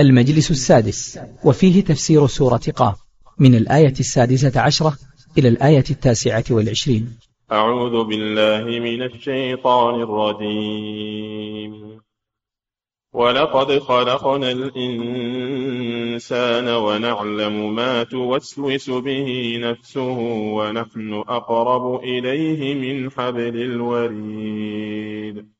المجلس السادس وفيه تفسير سورة قاف من الآية السادسة عشرة إلى الآية التاسعة والعشرين. أعوذ بالله من الشيطان الرجيم. ولقد خلقنا الإنسان ونعلم ما توسوس به نفسه ونحن أقرب إليه من حبل الوريد.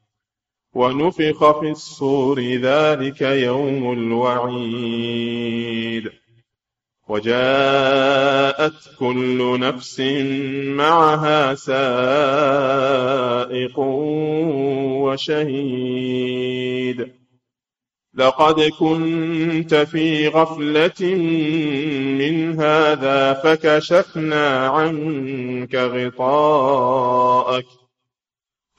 ونفخ في الصور ذلك يوم الوعيد. وجاءت كل نفس معها سائق وشهيد. لقد كنت في غفلة من هذا فكشفنا عنك غطاءك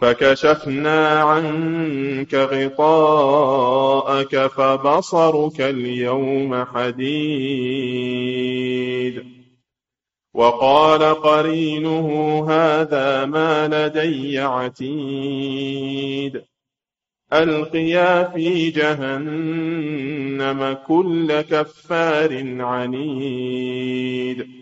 فكشفنا عنك غطاءك فبصرك اليوم حديد. وقال قرينه هذا ما لدي عتيد. ألقيا في جهنم كل كفار عنيد.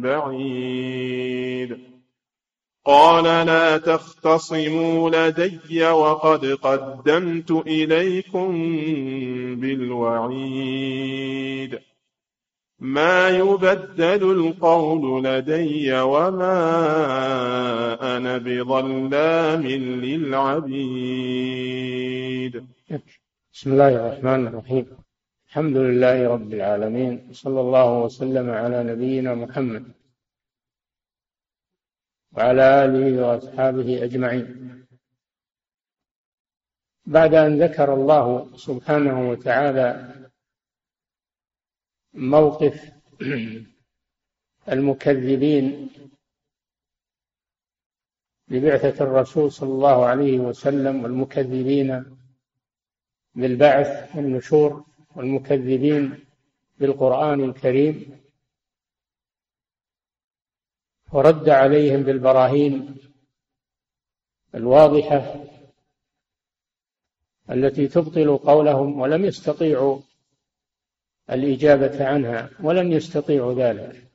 بعيد. قال لا تختصموا لدي وقد قدمت إليكم بالوعيد. ما يبدل القول لدي وما أنا بظلام للعبيد. بسم الله الرحمن الرحيم. الحمد لله رب العالمين صلى الله وسلم على نبينا محمد وعلى آله وأصحابه أجمعين. بعد أن ذكر الله سبحانه وتعالى موقف المكذبين لبعثة الرسول صلى الله عليه وسلم والمكذبين بالبعث والنشور والمكذبين بالقرآن الكريم ورد عليهم بالبراهين الواضحة التي تبطل قولهم ولم يستطيعوا الإجابة عنها ولم يستطيعوا ذلك.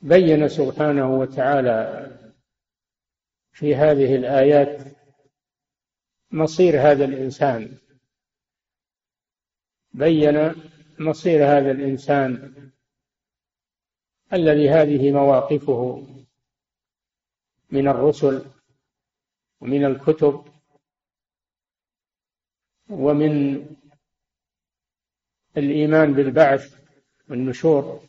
بين سبحانه وتعالى في هذه الآيات مصير هذا الإنسان. بين مصير هذا الإنسان الذي هذه مواقفه من الرسل ومن الكتب ومن الإيمان بالبعث والنشور.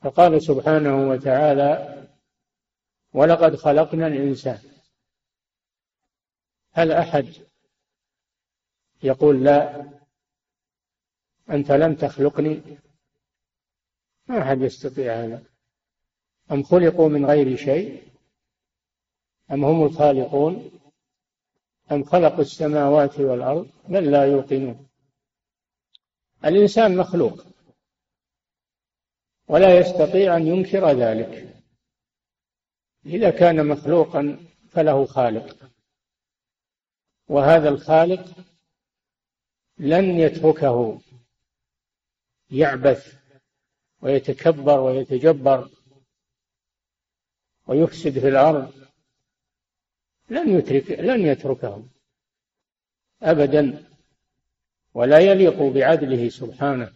فقال سبحانه وتعالى ولقد خلقنا الإنسان هل أحد يقول لا أنت لم تخلقني؟ ما أحد يستطيع هذا. أم خلقوا من غير شيء؟ أم هم الخالقون؟ أم خلقوا السماوات والأرض؟ بل لا يوقنون. الإنسان مخلوق ولا يستطيع أن ينكر ذلك. إذا كان مخلوقا فله خالق. وهذا الخالق لن يتركه يعبث ويتكبر ويتجبر ويفسد في الأرض. لن يترك لن يتركه أبدا ولا يليق بعدله سبحانه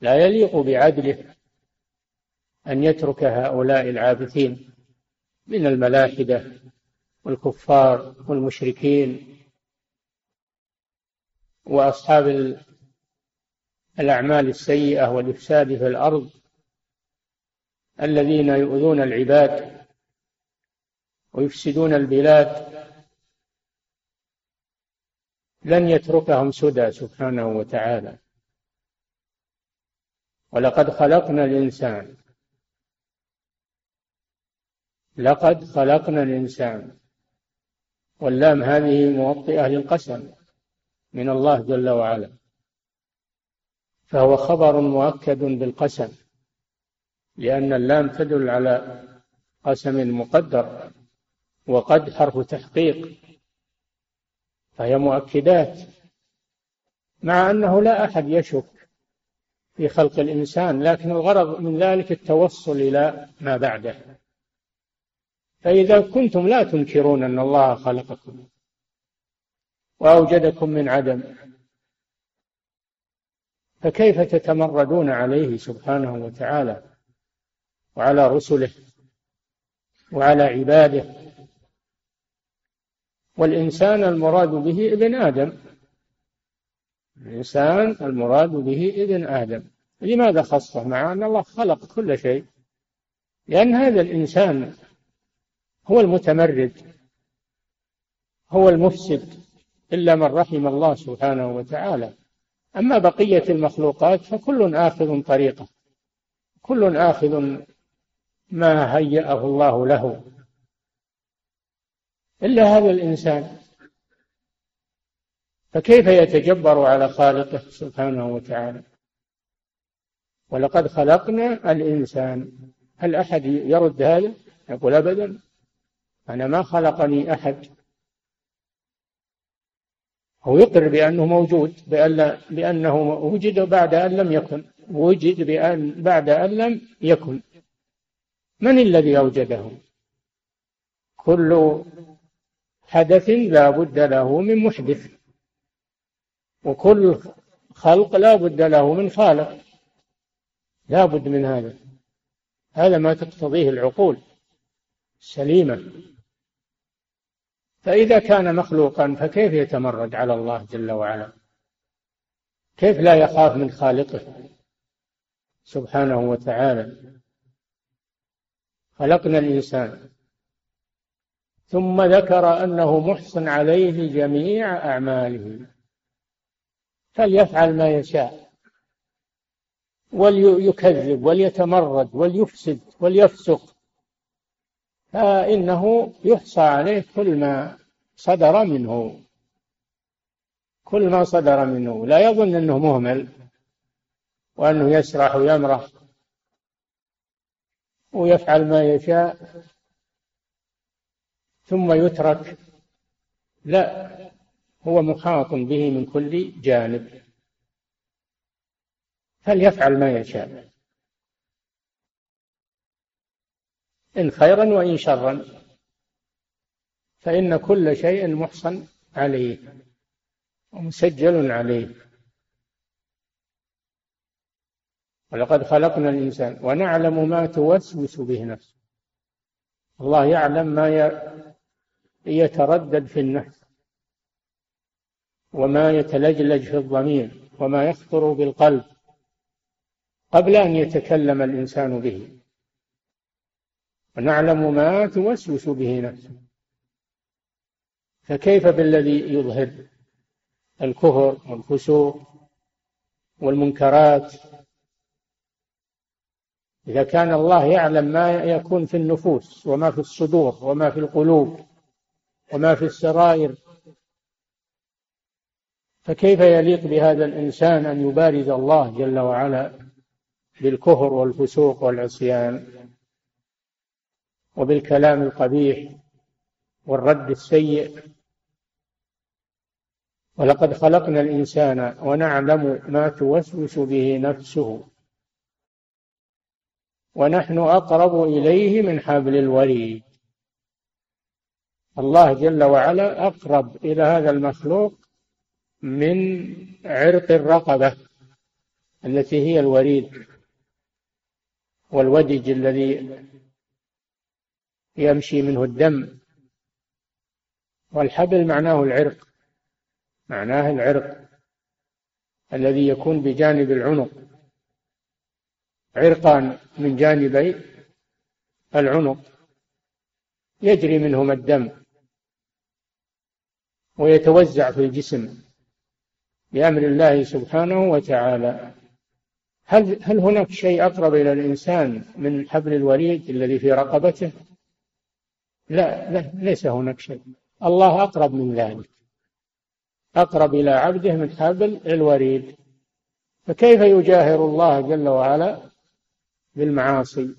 لا يليق بعدله أن يترك هؤلاء العابثين من الملاحدة. والكفار والمشركين وأصحاب الأعمال السيئة والإفساد في الأرض الذين يؤذون العباد ويفسدون البلاد لن يتركهم سدى سبحانه وتعالى. ولقد خلقنا الإنسان. لقد خلقنا الإنسان. واللام هذه موطئة للقسم من الله جل وعلا. فهو خبر مؤكد بالقسم لأن اللام تدل على قسم مقدر وقد حرف تحقيق فهي مؤكدات مع أنه لا أحد يشك في خلق الإنسان لكن الغرض من ذلك التوصل إلى ما بعده. فإذا كنتم لا تنكرون أن الله خلقكم وأوجدكم من عدم فكيف تتمردون عليه سبحانه وتعالى وعلى رسله وعلى عباده؟ والإنسان المراد به ابن آدم الإنسان المراد به ابن آدم. لماذا خصه؟ مع أن الله خلق كل شيء. لأن هذا الإنسان هو المتمرد هو المفسد إلا من رحم الله سبحانه وتعالى. أما بقية المخلوقات فكل آخذ طريقه كل آخذ ما هيأه الله له. إلا هذا الإنسان. فكيف يتجبر على خالقه سبحانه وتعالى؟ ولقد خلقنا الإنسان. هل أحد يرد هذا؟ يقول أبدا. أنا ما خلقني أحد. هو يقر بأنه موجود بأن بأنه وجد بعد أن لم يكن. وجد بأن بعد أن لم يكن. من الذي أوجده؟ كل حدث لا بد له من محدث. وكل خلق لا بد له من خالق. لا بد من هذا. هذا ما تقتضيه العقول. السليمة فإذا كان مخلوقا فكيف يتمرد على الله جل وعلا؟ كيف لا يخاف من خالقه سبحانه وتعالى؟ خلقنا الإنسان. ثم ذكر أنه محسن عليه جميع أعماله. فليفعل ما يشاء. وليكذب وليتمرد وليفسد وليفسق. فإنه يحصى عليه كل ما صدر منه. كل ما صدر منه. لا يظن أنه مهمل وأنه يسرح ويمرح ويفعل ما يشاء ثم يترك. لا هو محاط به من كل جانب. فليفعل ما يشاء. إن خيرا وإن شرا. فإن كل شيء محصن عليه ومسجل عليه. ولقد خلقنا الإنسان ونعلم ما توسوس به نفسه. الله يعلم ما يتردد في النفس وما يتلجلج في الضمير وما يخطر بالقلب قبل أن يتكلم الإنسان به. ونعلم ما توسوس به نفسه. فكيف بالذي يظهر الكفر والفسوق والمنكرات؟ إذا كان الله يعلم ما يكون في النفوس وما في الصدور وما في القلوب وما في السرائر فكيف يليق بهذا الإنسان أن يبارز الله جل وعلا بالكفر والفسوق والعصيان؟ وبالكلام القبيح والرد السيء. ولقد خلقنا الإنسان ونعلم ما توسوس به نفسه. ونحن أقرب إليه من حبل الوريد. الله جل وعلا أقرب إلى هذا المخلوق من عرق الرقبة التي هي الوريد والودج الذي يمشي منه الدم. والحبل معناه العرق معناه العرق الذي يكون بجانب العنق. عرقان من جانبي العنق يجري منهما الدم ويتوزع في الجسم بأمر الله سبحانه وتعالى. هل هل هناك شيء أقرب إلى الإنسان من حبل الوريد الذي في رقبته؟ لا, لا ليس هناك شيء. الله أقرب من ذلك. أقرب إلى عبده من حبل الوريد. فكيف يجاهر الله جل وعلا؟ بالمعاصي.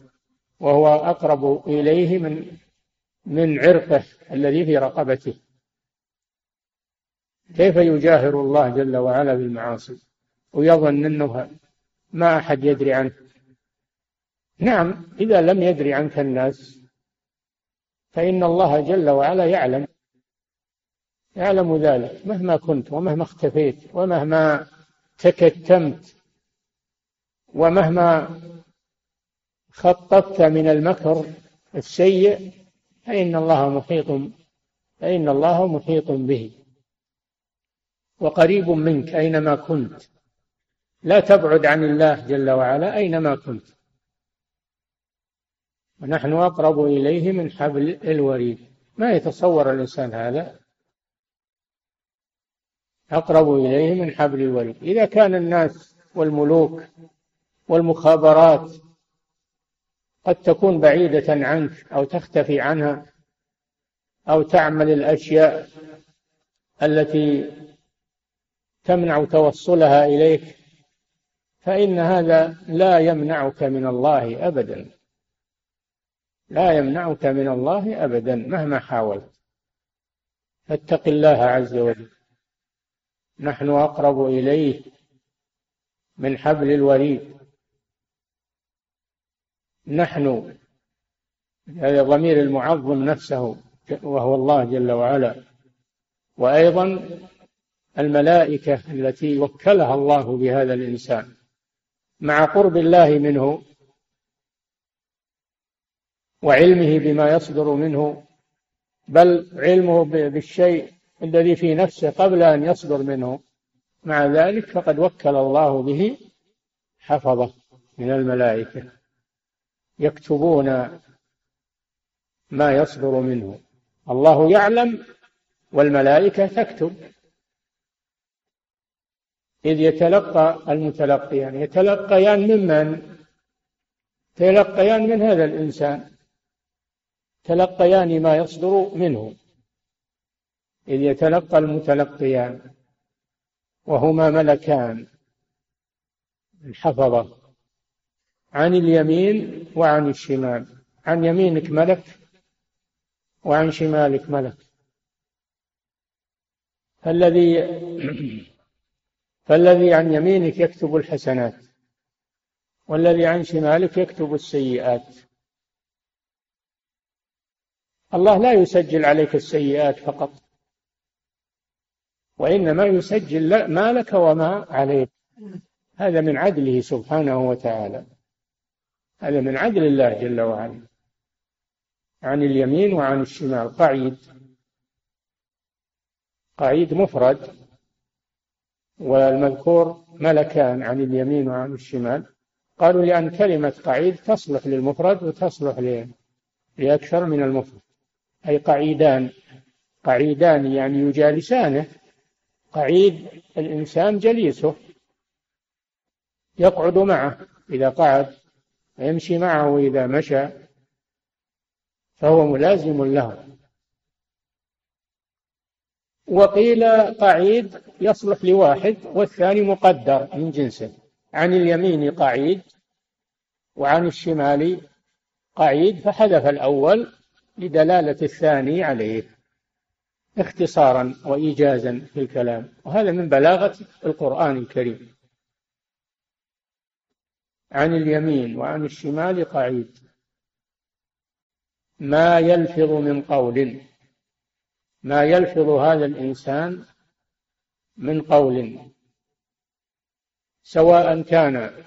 وهو أقرب إليه من من عرقه الذي في رقبته. كيف يجاهر الله جل وعلا بالمعاصي؟ ويظن أنه ما أحد يدري عنه. نعم إذا لم يدري عنك الناس فإن الله جل وعلا يعلم. يعلم ذلك مهما كنت ومهما اختفيت ومهما تكتمت ومهما خططت من المكر السيء فإن الله محيط فإن الله محيط به. وقريب منك أينما كنت. لا تبعد عن الله جل وعلا أينما كنت. ونحن أقرب إليه من حبل الوريد. ما يتصور الإنسان هذا؟ أقرب إليه من حبل الوريد. إذا كان الناس والملوك والمخابرات قد تكون بعيدة عنك أو تختفي عنها أو تعمل الأشياء التي تمنع توصلها إليك فإن هذا لا يمنعك من الله أبدا. لا يمنعك من الله أبدا مهما حاولت. فاتق الله عز وجل. نحن أقرب إليه من حبل الوريد. نحن هذا ضمير المعظم نفسه وهو الله جل وعلا. وأيضا الملائكة التي وكلها الله بهذا الإنسان. مع قرب الله منه وعلمه بما يصدر منه بل علمه بالشيء الذي في نفسه قبل أن يصدر منه. مع ذلك فقد وكل الله به حفظه من الملائكة يكتبون ما يصدر منه. الله يعلم والملائكة تكتب. إذ يتلقى المتلقيان يتلقيان ممن يتلقيان من هذا الإنسان. تلقيان ما يصدر منه. إذ يتلقى المتلقيان وهما ملكان. الحفظة عن اليمين وعن الشمال. عن يمينك ملك وعن شمالك ملك. فالذي فالذي عن يمينك يكتب الحسنات والذي عن شمالك يكتب السيئات. الله لا يسجل عليك السيئات فقط. وإنما يسجل ما لك وما عليك. هذا من عدله سبحانه وتعالى. هذا من عدل الله جل وعلا. عن اليمين وعن الشمال. قعيد. قعيد مفرد. والمذكور ملكان عن اليمين وعن الشمال. قالوا لأن كلمة قعيد تصلح للمفرد وتصلح لأكثر من المفرد. أي قعيدان. قعيدان يعني يجالسانه. قعيد الإنسان جليسه. يقعد معه إذا قعد ويمشي معه إذا مشى. فهو ملازم له. وقيل قعيد يصلح لواحد والثاني مقدر من جنسه. عن اليمين قعيد وعن الشمال قعيد فحذف الأول لدلالة الثاني عليه اختصارا وإيجازا في الكلام. وهذا من بلاغة القرآن الكريم. عن اليمين وعن الشمال قعيد. ما يلفظ من قول. ما يلفظ هذا الإنسان من قول. سواء كان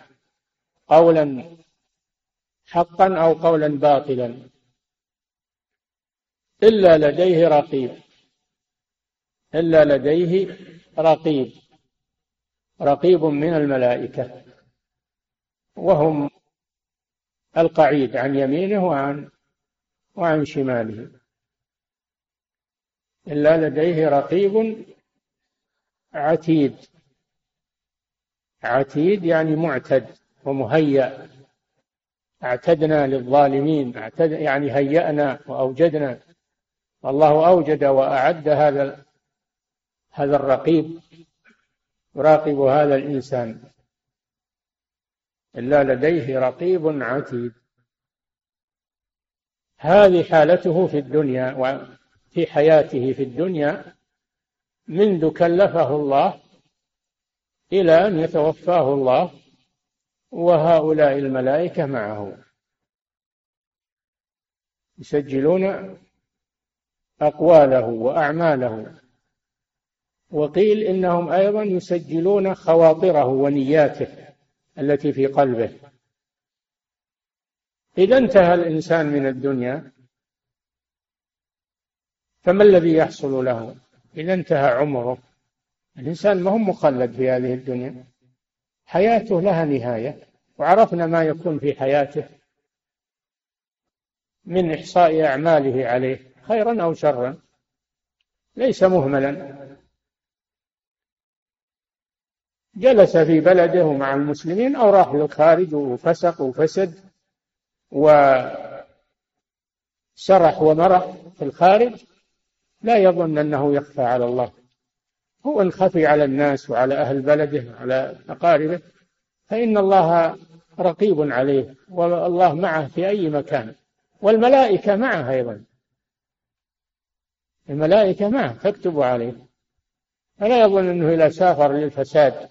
قولا حقا أو قولا باطلا. إلا لديه رقيب. إلا لديه رقيب. رقيب من الملائكة. وهم القعيد عن يمينه وعن وعن شماله. إلا لديه رقيب عتيد. عتيد يعني معتد ومهيأ. اعتدنا للظالمين. اعتد يعني هيأنا وأوجدنا. الله أوجد وأعد هذا هذا الرقيب يراقب هذا الإنسان. إلا لديه رقيب عتيد. هذه حالته في الدنيا وفي حياته في الدنيا منذ كلفه الله إلى أن يتوفاه الله وهؤلاء الملائكة معه. يسجلون أقواله وأعماله. وقيل إنهم أيضا يسجلون خواطره ونياته التي في قلبه. إذا انتهى الإنسان من الدنيا فما الذي يحصل له؟ إذا انتهى عمره. الإنسان ما هو مخلد في هذه الدنيا. حياته لها نهاية وعرفنا ما يكون في حياته من إحصاء أعماله عليه. خيرا أو شرا ليس مهملا. جلس في بلده مع المسلمين أو راح للخارج وفسق وفسد وسرح ومرح في الخارج. لا يظن أنه يخفى على الله. هو إن خفي على الناس وعلى أهل بلده وعلى أقاربه فإن الله رقيب عليه والله معه في أي مكان والملائكة معه أيضا. الملائكة معه تكتب عليه. فلا يظن أنه إذا سافر للفساد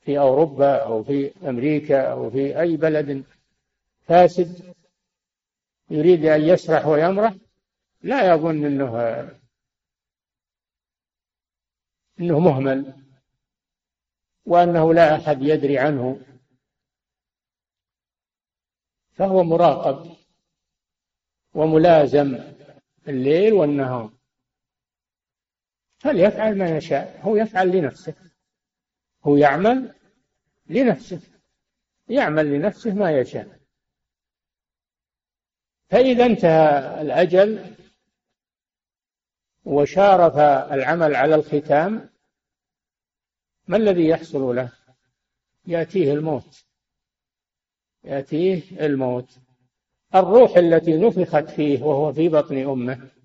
في أوروبا أو في أمريكا أو في أي بلد فاسد يريد أن يسرح ويمرح. لا يظن أنه أنه مهمل وأنه لا أحد يدري عنه. فهو مراقب وملازم الليل والنهار. فليفعل ما يشاء. هو يفعل لنفسه. هو يعمل لنفسه. يعمل لنفسه ما يشاء. فإذا انتهى الأجل وشارف العمل على الختام ما الذي يحصل له؟ يأتيه الموت. يأتيه الموت. الروح التي نفخت فيه وهو في بطن أمه.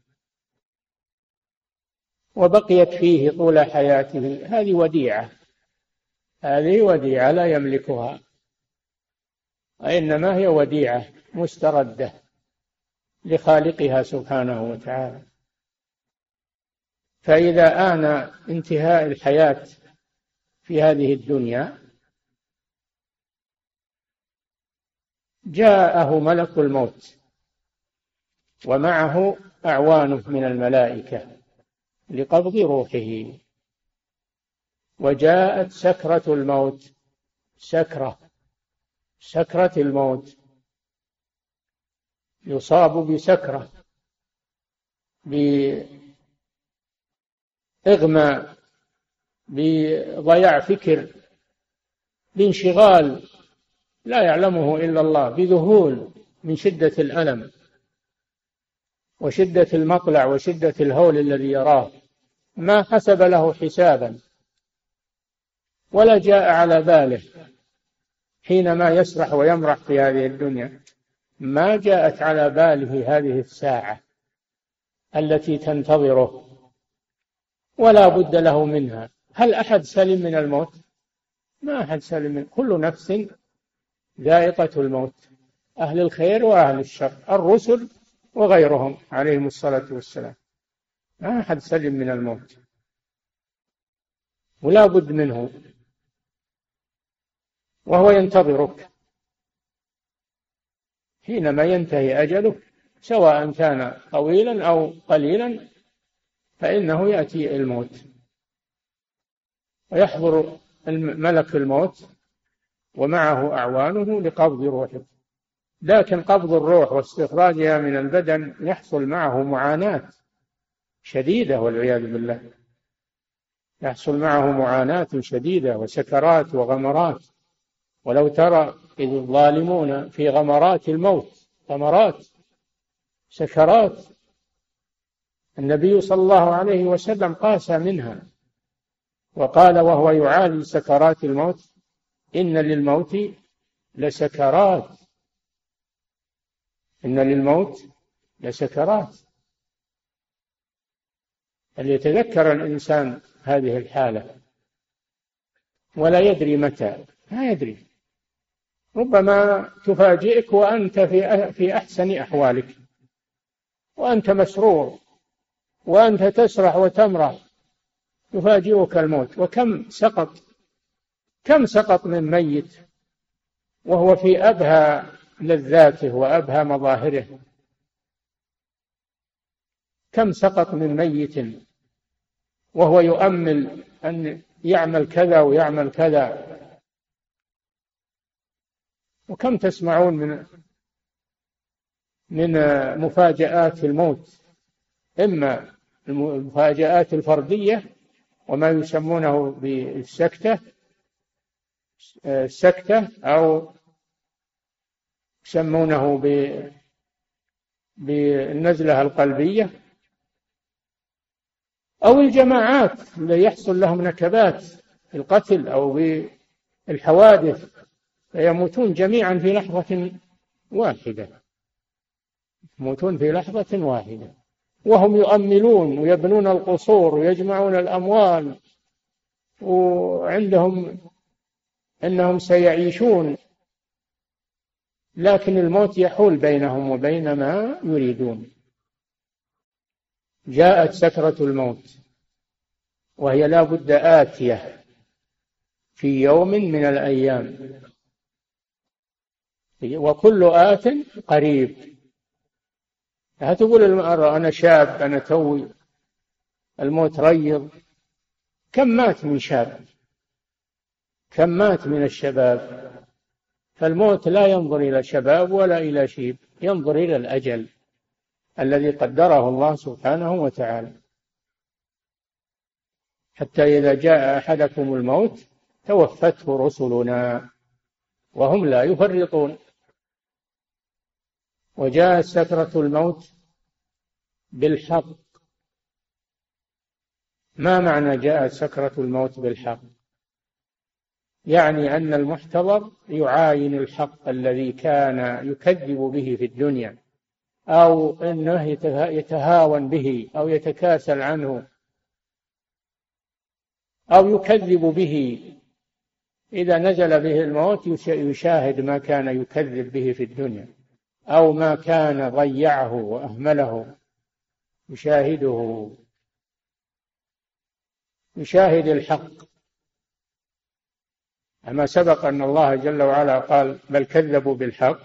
وبقيت فيه طول حياته. هذه وديعة. هذه وديعة لا يملكها. وإنما هي وديعة مستردة لخالقها سبحانه وتعالى. فإذا آن انتهاء الحياة في هذه الدنيا جاءه ملك الموت ومعه أعوانه من الملائكة. لقبض روحه. وجاءت سكرة الموت. سكرة. سكرة الموت. يصاب بسكرة. بإغماء بضياع فكر. بانشغال. لا يعلمه إلا الله. بذهول. من شدة الألم. وشدة المطلع وشدة الهول الذي يراه. ما حسب له حسابا ولا جاء على باله حينما يسرح ويمرح في هذه الدنيا. ما جاءت على باله هذه الساعة التي تنتظره ولا بد له منها. هل أحد سلم من الموت؟ ما أحد سلم من كل نفس ذائقة الموت أهل الخير وأهل الشر الرسل وغيرهم عليهم الصلاة والسلام. ما أحد سلم من الموت. ولا بد منه. وهو ينتظرك. حينما ينتهي أجله سواء كان طويلا أو قليلا فإنه يأتي الموت. ويحضر ملك الموت ومعه أعوانه لقبض روحه. لكن قبض الروح واستخراجها من البدن يحصل معه معاناة. شديدة والعياذ بالله. يحصل معه معاناة شديدة وسكرات وغمرات. ولو ترى إذ الظالمون في غمرات الموت غمرات سكرات. النبي صلى الله عليه وسلم قاس منها وقال وهو يعالج سكرات الموت إن للموت لسكرات. إن للموت لسكرات. فليتذكر الإنسان هذه الحالة ولا يدري متى. ما يدري. ربما تفاجئك وأنت في في أحسن أحوالك. وأنت مسرور. وأنت تسرح وتمرح. يفاجئك الموت. وكم سقط. كم سقط من ميت. وهو في أبهى لذاته وأبهى مظاهره. كم سقط من ميت. وهو يؤمل أن يعمل كذا ويعمل كذا. وكم تسمعون من من مفاجآت الموت؟ إما المفاجآت الفردية وما يسمونه بالسكتة السكتة أو يسمونه بالنزلة القلبية. أو الجماعات اللي يحصل لهم نكبات في القتل أو بالحوادث فيموتون جميعا في لحظة واحدة. يموتون في لحظة واحدة. وهم يؤملون ويبنون القصور ويجمعون الأموال وعندهم أنهم سيعيشون. لكن الموت يحول بينهم وبين ما يريدون. جاءت سكرة الموت وهي لا بد آتية في يوم من الأيام. وكل آت قريب. لا تقول المرأة أنا شاب أنا توي الموت ريض. كم مات من شاب؟ كم مات من الشباب؟ فالموت لا ينظر إلى شباب ولا إلى شيب ينظر إلى الأجل. الذي قدره الله سبحانه وتعالى. حتى إذا جاء أحدكم الموت توفته رسلنا وهم لا يفرطون. وجاءت سكرة الموت بالحق. ما معنى جاءت سكرة الموت بالحق؟ يعني أن المحتضر يعاين الحق الذي كان يكذب به في الدنيا. أو أنه يتهاون به أو يتكاسل عنه أو يكذب به. إذا نزل به الموت يشاهد ما كان يكذب به في الدنيا أو ما كان ضيعه وأهمله. يشاهده. يشاهد الحق. أما سبق أن الله جل وعلا قال بل كذبوا بالحق.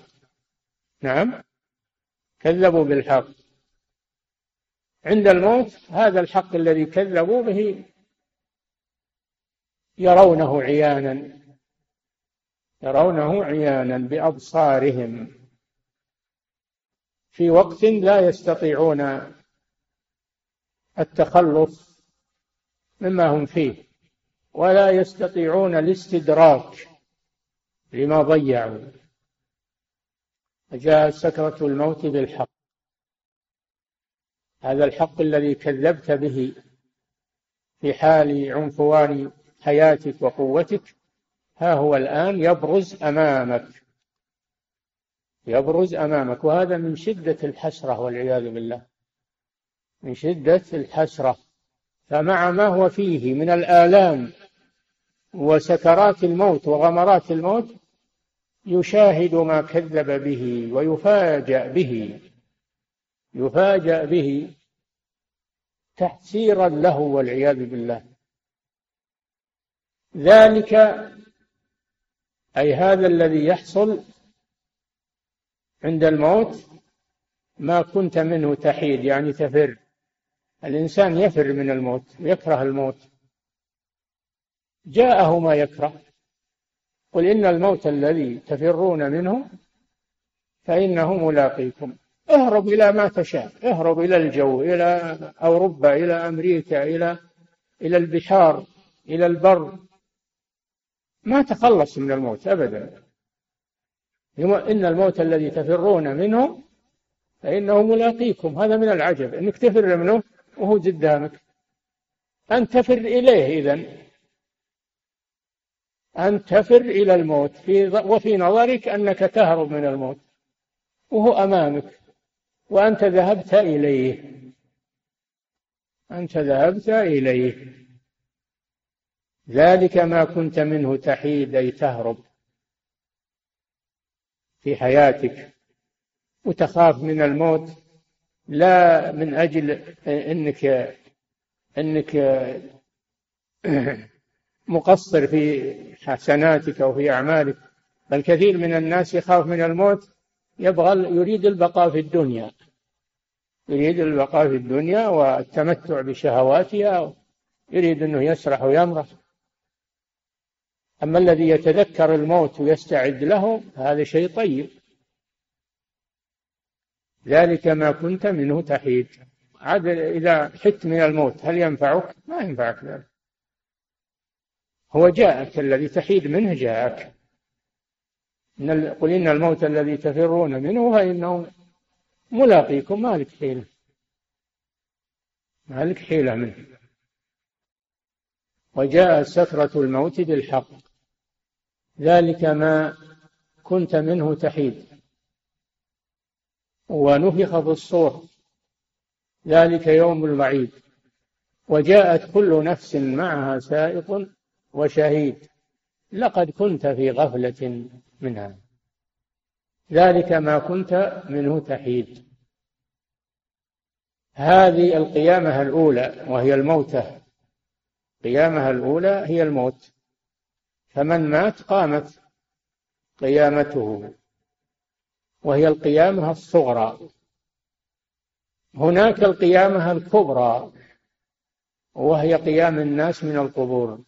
نعم. كذبوا بالحق. عند الموت هذا الحق الذي كذبوا به يرونه عيانا يرونه عيانا بأبصارهم. في وقت لا يستطيعون التخلص مما هم فيه ولا يستطيعون الاستدراك لما ضيعوا. جاءت سكرة الموت بالحق. هذا الحق الذي كذبت به في حال عنفوان حياتك وقوتك ها هو الآن يبرز أمامك. يبرز أمامك. وهذا من شدة الحسرة والعياذ بالله. من شدة الحسرة. فمع ما هو فيه من الآلام وسكرات الموت وغمرات الموت يشاهد ما كذب به ويفاجأ به. يفاجأ به تحسيرا له والعياذ بالله. ذلك أي هذا الذي يحصل عند الموت ما كنت منه تحيد يعني تفر. الإنسان يفر من الموت ويكره الموت. جاءه ما يكره. قل إن الموت الذي تفرون منه فإنه ملاقيكم. اهرب إلى ما تشاء اهرب إلى الجو إلى أوروبا إلى أمريكا إلى إلى البحار إلى البر. ما تخلص من الموت أبدا. إن الموت الذي تفرون منه فإنه ملاقيكم. هذا من العجب أنك تفر منه وهو قدامك. أن تفر إليه إذن. أن تفر إلى الموت. في وفي نظرك أنك تهرب من الموت. وهو أمامك. وأنت ذهبت إليه. أنت ذهبت إليه. ذلك ما كنت منه تحيد أي تهرب. في حياتك. وتخاف من الموت. لا من أجل أنك أنك مقصر في حسناتك أو في أعمالك بل كثير من الناس يخاف من الموت يبغى يريد البقاء في الدنيا. يريد البقاء في الدنيا والتمتع بشهواتها يريد أنه يسرح ويمرح. أما الذي يتذكر الموت ويستعد له هذا شيء طيب. ذلك ما كنت منه تحيد. عاد إذا حت من الموت هل ينفعك؟ ما ينفعك ذلك. هو جاءك الذي تحيد منه جاءك. إن قل إن الموت الذي تفرون منه فإنه ملاقيكم ما لك حيلة. ما لك حيلة منه. وجاء سكرة الموت بالحق. ذلك ما كنت منه تحيد. ونفخ في الصور. ذلك يوم الوعيد. وجاءت كل نفس معها سائق وشهيد. لقد كنت في غفلة منها. ذلك ما كنت منه تحيد. هذه القيامة الأولى وهي الموتة. القيامة الأولى هي الموت. فمن مات قامت قيامته. وهي القيامة الصغرى. هناك القيامة الكبرى. وهي قيام الناس من القبور.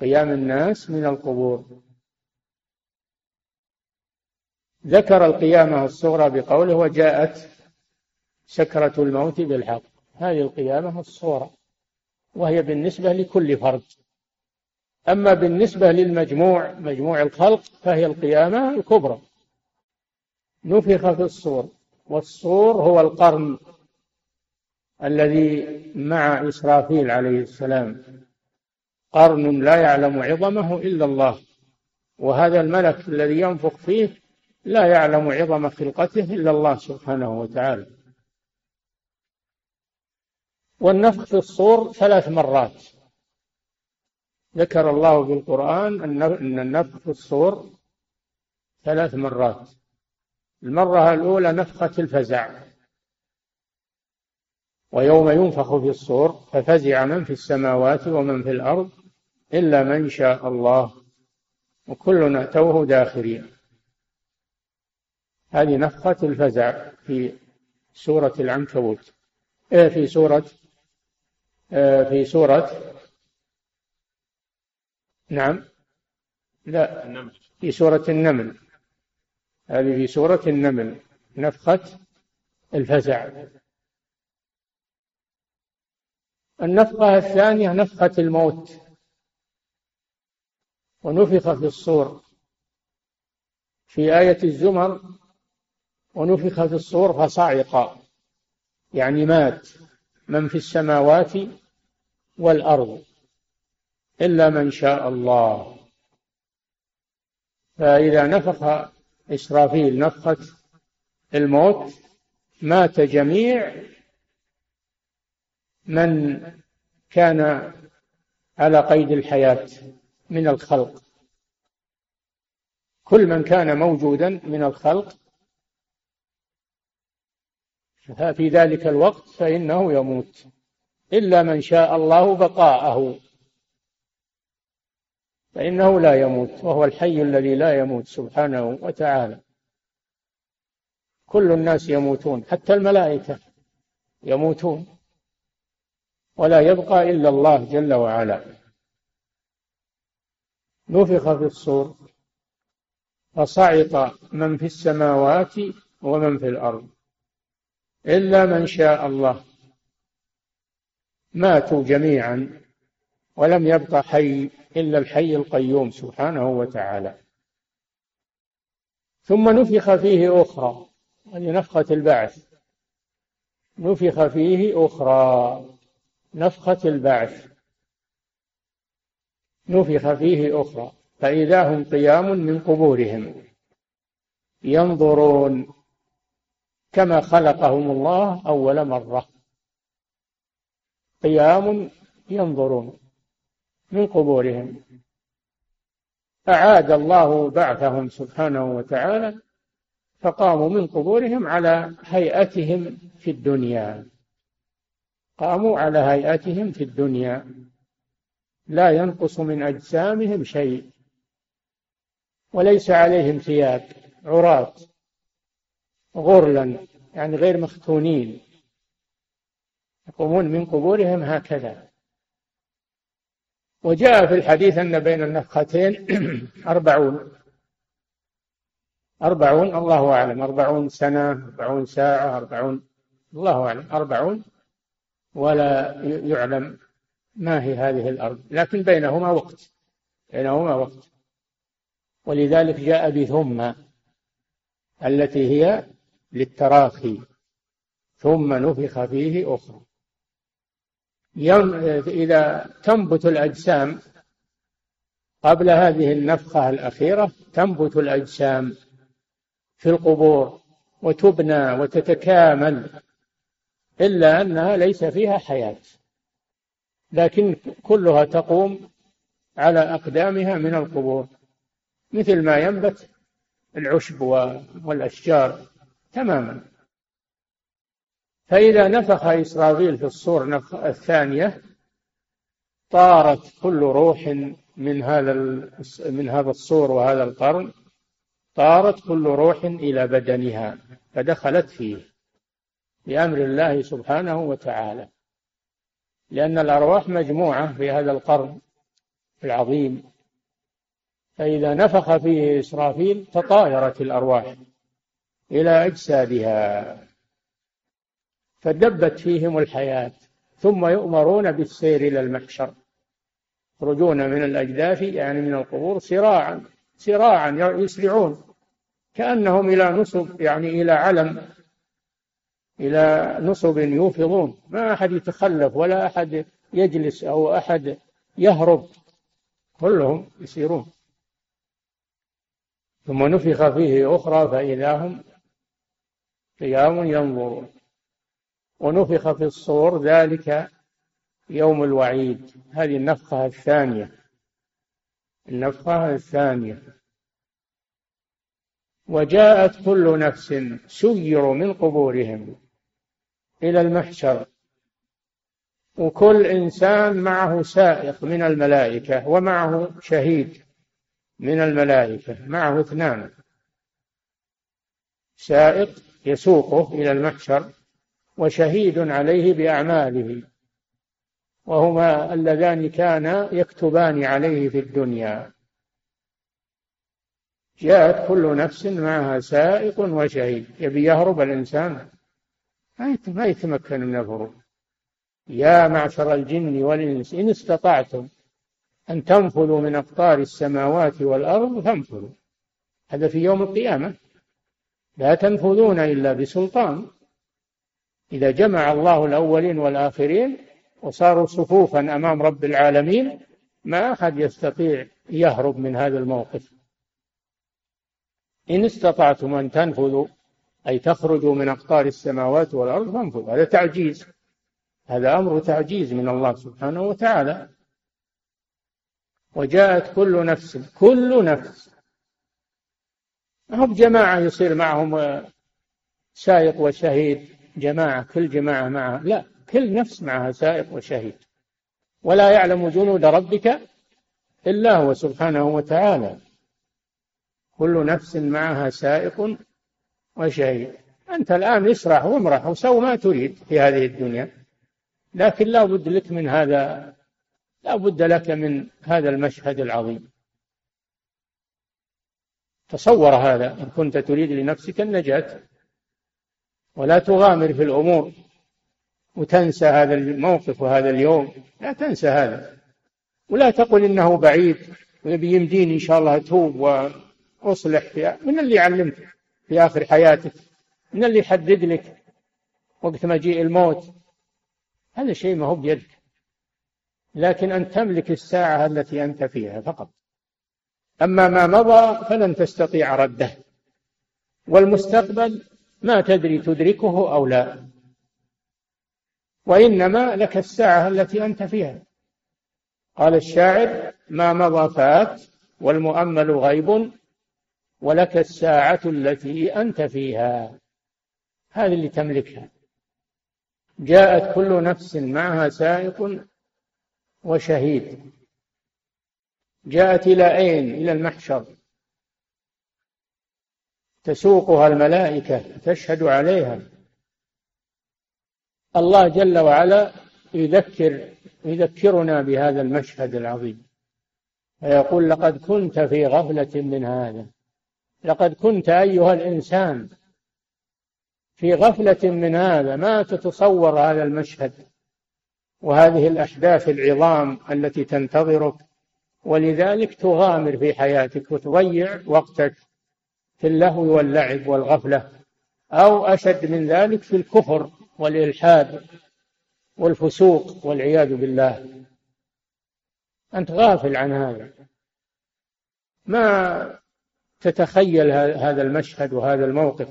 قيام الناس من القبور. ذكر القيامة الصغرى بقوله وجاءت سكرة الموت بالحق. هذه القيامة الصغرى وهي بالنسبة لكل فرد. أما بالنسبة للمجموع مجموع الخلق فهي القيامة الكبرى. نفخ في الصور والصور هو القرن الذي مع إسرافيل عليه السلام. قرن لا يعلم عظمه إلا الله. وهذا الملك الذي ينفخ فيه لا يعلم عظم خلقته إلا الله سبحانه وتعالى. والنفخ في الصور ثلاث مرات. ذكر الله في القرآن أن النفخ في الصور ثلاث مرات. المرة الأولى نفخة الفزع. ويوم ينفخ في الصور ففزع من في السماوات ومن في الأرض إلا من شاء الله. وكلنا أتوه داخرين. هذه نفخة الفزع في سورة العنكبوت. إيه في سورة؟ إيه في سورة؟ نعم. لا. في سورة النمل. هذه في سورة النمل. نفخة الفزع. النفخة الثانية نفخة الموت. ونفخ في الصور. في آية الزمر ونفخ في الصور فصعق يعني مات. من في السماوات والأرض. إلا من شاء الله. فإذا نفخ إسرافيل نفخة الموت مات جميع من كان على قيد الحياة. من الخلق. كل من كان موجودا من الخلق في ذلك الوقت فإنه يموت. إلا من شاء الله بقاءه. فإنه لا يموت وهو الحي الذي لا يموت سبحانه وتعالى. كل الناس يموتون حتى الملائكة يموتون. ولا يبقى إلا الله جل وعلا. نفخ في الصور فصعق من في السماوات ومن في الأرض. إلا من شاء الله. ماتوا جميعا ولم يبق حي إلا الحي القيوم سبحانه وتعالى. ثم نفخ فيه أخرى هذه نفخة البعث. نفخ فيه أخرى نفخة البعث. نفخ فيه أخرى فإذا هم قيام من قبورهم. ينظرون كما خلقهم الله أول مرة. قيام ينظرون من قبورهم. أعاد الله بعثهم سبحانه وتعالى فقاموا من قبورهم على هيئتهم في الدنيا. قاموا على هيئتهم في الدنيا. لا ينقص من أجسامهم شيء وليس عليهم ثياب عراة غرلا يعني غير مختونين. يقومون من قبورهم هكذا. وجاء في الحديث أن بين النفختين أربعون. أربعون الله أعلم. أربعون سنة أربعون ساعة أربعون الله أعلم. أربعون ولا يعلم. ما هي هذه الأرض؟ لكن بينهما وقت. بينهما وقت. ولذلك جاء بثم التي هي للتراخي. ثم نفخ فيه أخرى. إذا تنبت الأجسام قبل هذه النفخة الأخيرة تنبت الأجسام في القبور وتبنى وتتكامل إلا أنها ليس فيها حياة. لكن كلها تقوم على أقدامها من القبور مثل ما ينبت العشب والأشجار تماما. فإذا نفخ إسرافيل في الصور الثانية طارت كل روح من هذا من هذا الصور وهذا القرن طارت كل روح إلى بدنها فدخلت فيه بأمر الله سبحانه وتعالى. لأن الأرواح مجموعة في هذا القرن العظيم. فإذا نفخ فيه إسرافيل تطايرت الأرواح إلى أجسادها فدبت فيهم الحياة. ثم يؤمرون بالسير إلى المحشر يخرجون من الأجداث يعني من القبور سراعا سراعا يسرعون كأنهم إلى نصب يعني إلى علم. إلى نصب يوفضون. ما أحد يتخلف ولا أحد يجلس أو أحد يهرب. كلهم يسيرون. ثم نفخ فيه أخرى فإذا هم قيام ينظرون. ونفخ في الصور ذلك يوم الوعيد. هذه النفخة الثانية. النفخة الثانية. وجاءت كل نفس سيروا من قبورهم. إلى المحشر. وكل إنسان معه سائق من الملائكة ومعه شهيد من الملائكة معه اثنان. سائق يسوقه إلى المحشر وشهيد عليه بأعماله وهما اللذان كانا يكتبان عليه في الدنيا. جاءت كل نفس معها سائق وشهيد يبي يهرب الإنسان. ما يتمكن من الهروب. يا معشر الجن والإنس إن استطعتم أن تنفذوا من أقطار السماوات والأرض فانفذوا. هذا في يوم القيامة. لا تنفذون إلا بسلطان. إذا جمع الله الأولين والآخرين وصاروا صفوفا أمام رب العالمين ما أحد يستطيع يهرب من هذا الموقف. إن استطعتم أن تنفذوا أي تخرجوا من أقطار السماوات والأرض فانفذوا هذا تعجيز. هذا أمر تعجيز من الله سبحانه وتعالى. وجاءت كل نفس كل نفس. هم جماعة يصير معهم سائق وشهيد جماعة كل جماعة معها. لا كل نفس معها سائق وشهيد. ولا يعلم جنود ربك إلا هو سبحانه وتعالى. كل نفس معها سائق وشهيد أنت الآن اسرح وامرح وسو ما تريد في هذه الدنيا. لكن لا بد لك من هذا لا بد لك من هذا المشهد العظيم. تصور هذا إن كنت تريد لنفسك النجاة. ولا تغامر في الأمور. وتنسى هذا الموقف وهذا اليوم. لا تنسى هذا. ولا تقل إنه بعيد. ويمديني إن شاء الله أتوب وأصلح من اللي علمك في آخر حياتك. من اللي يحدد لك وقت مجيء الموت؟ هذا شيء ما هو بيدك. لكن أن تملك الساعة التي أنت فيها فقط. أما ما مضى فلن تستطيع رده. والمستقبل ما تدري تدركه أو لا. وإنما لك الساعة التي أنت فيها. قال الشاعر ما مضى فات والمؤمل غيب ولك الساعة التي أنت فيها. هذه اللي تملكها. جاءت كل نفس معها سائق وشهيد. جاءت إلى أين؟ إلى المحشر. تسوقها الملائكة تشهد عليها. الله جل وعلا يذكر يذكرنا بهذا المشهد العظيم. فيقول لقد كنت في غفلة من هذا. لقد كنت أيها الإنسان في غفلة من هذا ما تتصور هذا المشهد وهذه الأحداث العظام التي تنتظرك ولذلك تغامر في حياتك وتضيع وقتك في اللهو واللعب والغفلة أو أشد من ذلك في الكفر والإلحاد والفسوق والعياذ بالله. أنت غافل عن هذا. ما تتخيل هذا المشهد وهذا الموقف.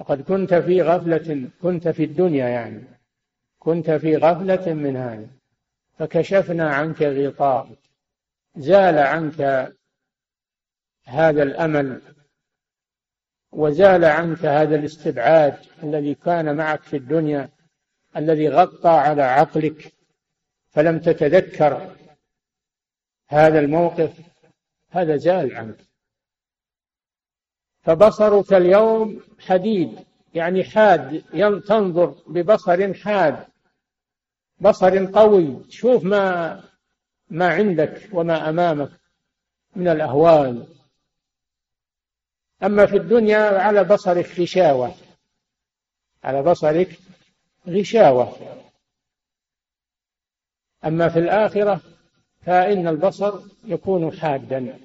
لقد كنت في غفلة كنت في الدنيا يعني. كنت في غفلة من هذا. فكشفنا عنك غطاء زال عنك هذا الأمل. وزال عنك هذا الاستبعاد الذي كان معك في الدنيا الذي غطى على عقلك. فلم تتذكر هذا الموقف. هذا زال عنك. فبصرك اليوم حديد يعني حاد تنظر ببصر حاد. بصر قوي تشوف ما ما عندك وما أمامك من الأهوال. أما في الدنيا على بصرك غشاوة. على بصرك غشاوة. أما في الآخرة فإن البصر يكون حادا.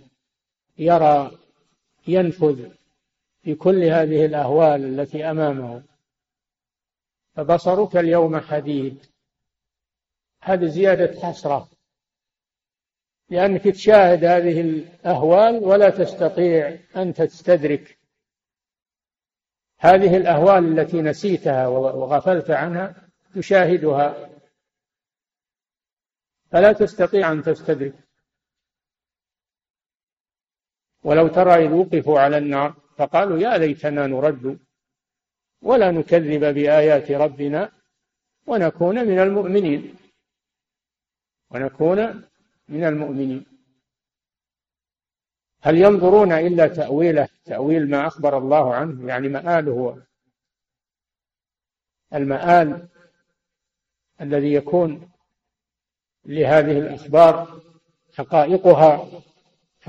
يرى ينفذ في كل هذه الأهوال التي أمامه. فبصرك اليوم حديد. هذه زيادة حسرة. لأنك تشاهد هذه الأهوال ولا تستطيع أن تستدرك هذه الأهوال التي نسيتها وغفلت عنها تشاهدها. فلا تستطيع أن تستدرك. ولو ترى إذ وقفوا على النار فقالوا يا ليتنا نرد ولا نكذب بآيات ربنا ونكون من المؤمنين. ونكون من المؤمنين. هل ينظرون إلا تأويله تأويل ما أخبر الله عنه؟ يعني مآله المآل الذي يكون لهذه الأخبار حقائقها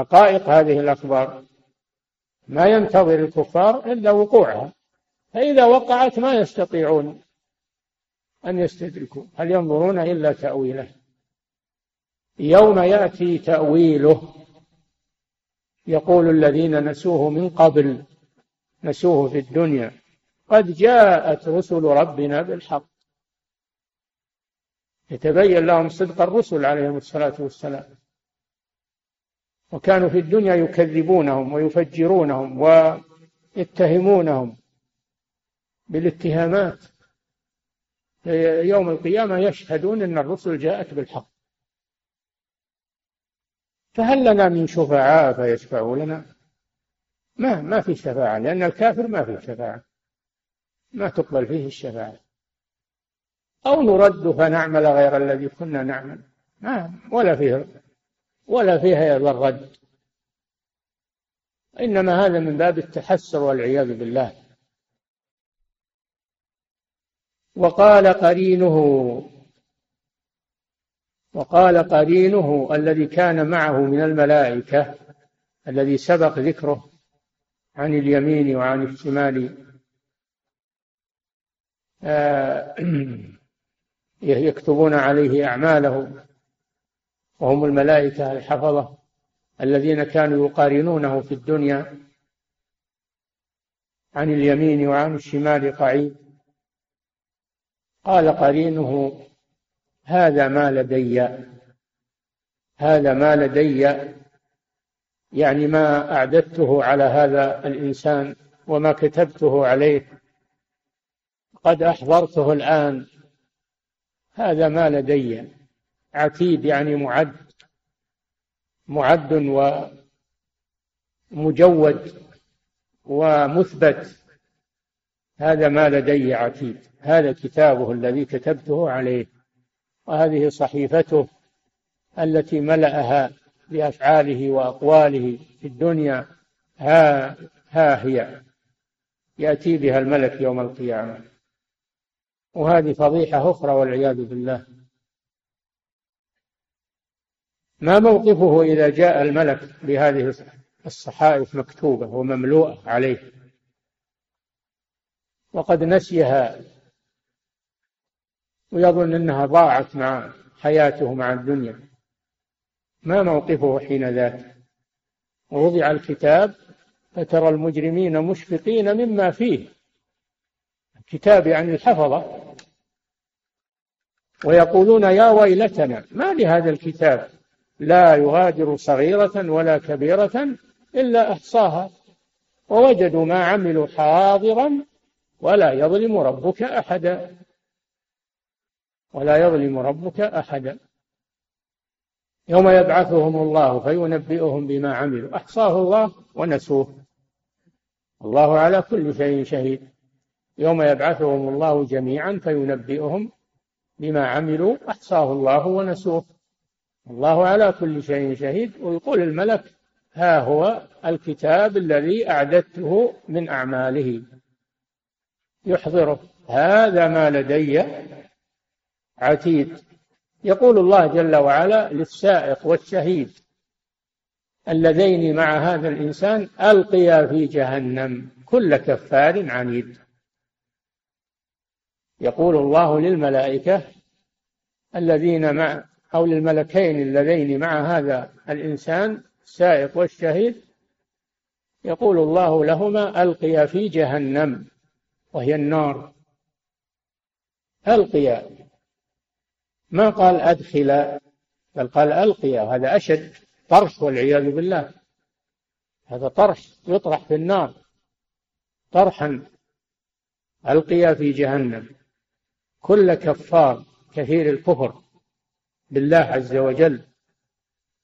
حقائق هذه الأخبار. ما ينتظر الكفار إلا وقوعها. فإذا وقعت ما يستطيعون أن يستدركوا. هل ينظرون إلا تأويله؟ يوم يأتي تأويله يقول الذين نسوه من قبل نسوه في الدنيا قد جاءت رسل ربنا بالحق. يتبين لهم صدق الرسل عليهم الصلاة والسلام. وكانوا في الدنيا يكذبونهم ويفجرونهم ويتهمونهم بالاتهامات. يوم القيامة يشهدون أن الرسل جاءت بالحق. فهل لنا من شفعاء فيشفعوا لنا؟ ما ما في شفاعة لأن الكافر ما فيه شفاعة. ما تقبل فيه الشفاعة. أو نرد فنعمل غير الذي كنا نعمل. ما ولا فيه ولا فيها إلا الرد إنما هذا من باب التحسر والعياذ بالله. وقال قرينه وقال قرينه الذي كان معه من الملائكة الذي سبق ذكره عن اليمين وعن الشمال. آه، يكتبون عليه أعماله. وهم الملائكة الحفظة الذين كانوا يقارنونه في الدنيا عن اليمين وعن الشمال قعيد. قال قرينه هذا ما لدي. هذا ما لدي. يعني ما أعددته على هذا الإنسان وما كتبته عليه. قد أحضرته الآن. هذا ما لدي. عتيد يعني معد معد ومجود ومثبت هذا ما لدي عتيد هذا كتابه الذي كتبته عليه وهذه صحيفته التي ملأها بأفعاله وأقواله في الدنيا ها ها هي يأتي بها الملك يوم القيامة. وهذه فضيحة أخرى والعياذ بالله. ما موقفه إذا جاء الملك بهذه الصحائف مكتوبة ومملوءة عليه. وقد نسيها ويظن أنها ضاعت مع حياته مع الدنيا. ما موقفه حين ذاك؟ ووضع الكتاب فترى المجرمين مشفقين مما فيه. الكتاب يعني الحفظة. ويقولون يا ويلتنا ما لهذا الكتاب؟ لا يغادر صغيرة ولا كبيرة إلا أحصاها. ووجدوا ما عملوا حاضرا ولا يظلم ربك أحدا. ولا يظلم ربك أحدا. يوم يبعثهم الله فينبئهم بما عملوا. أحصاه الله ونسوه. الله على كل شيء شهيد. يوم يبعثهم الله جميعا فينبئهم بما عملوا. أحصاه الله ونسوه. الله على كل شيء شهيد ويقول الملك ها هو الكتاب الذي أعددته من أعماله. يحضره. هذا ما لدي عتيد. يقول الله جل وعلا للسائق والشهيد اللذين مع هذا الإنسان ألقيا في جهنم كل كفار عنيد. يقول الله للملائكة الذين مع أو للملكين اللذين مع هذا الإنسان السائق والشهيد يقول الله لهما ألقيا في جهنم وهي النار. ألقيا. ما قال أدخل بل قال ألقيا. هذا أشد طرح والعياذ بالله. هذا طرح يطرح في النار. طرحا. ألقيا في جهنم. كل كفار كثير الكفر. بالله عز وجل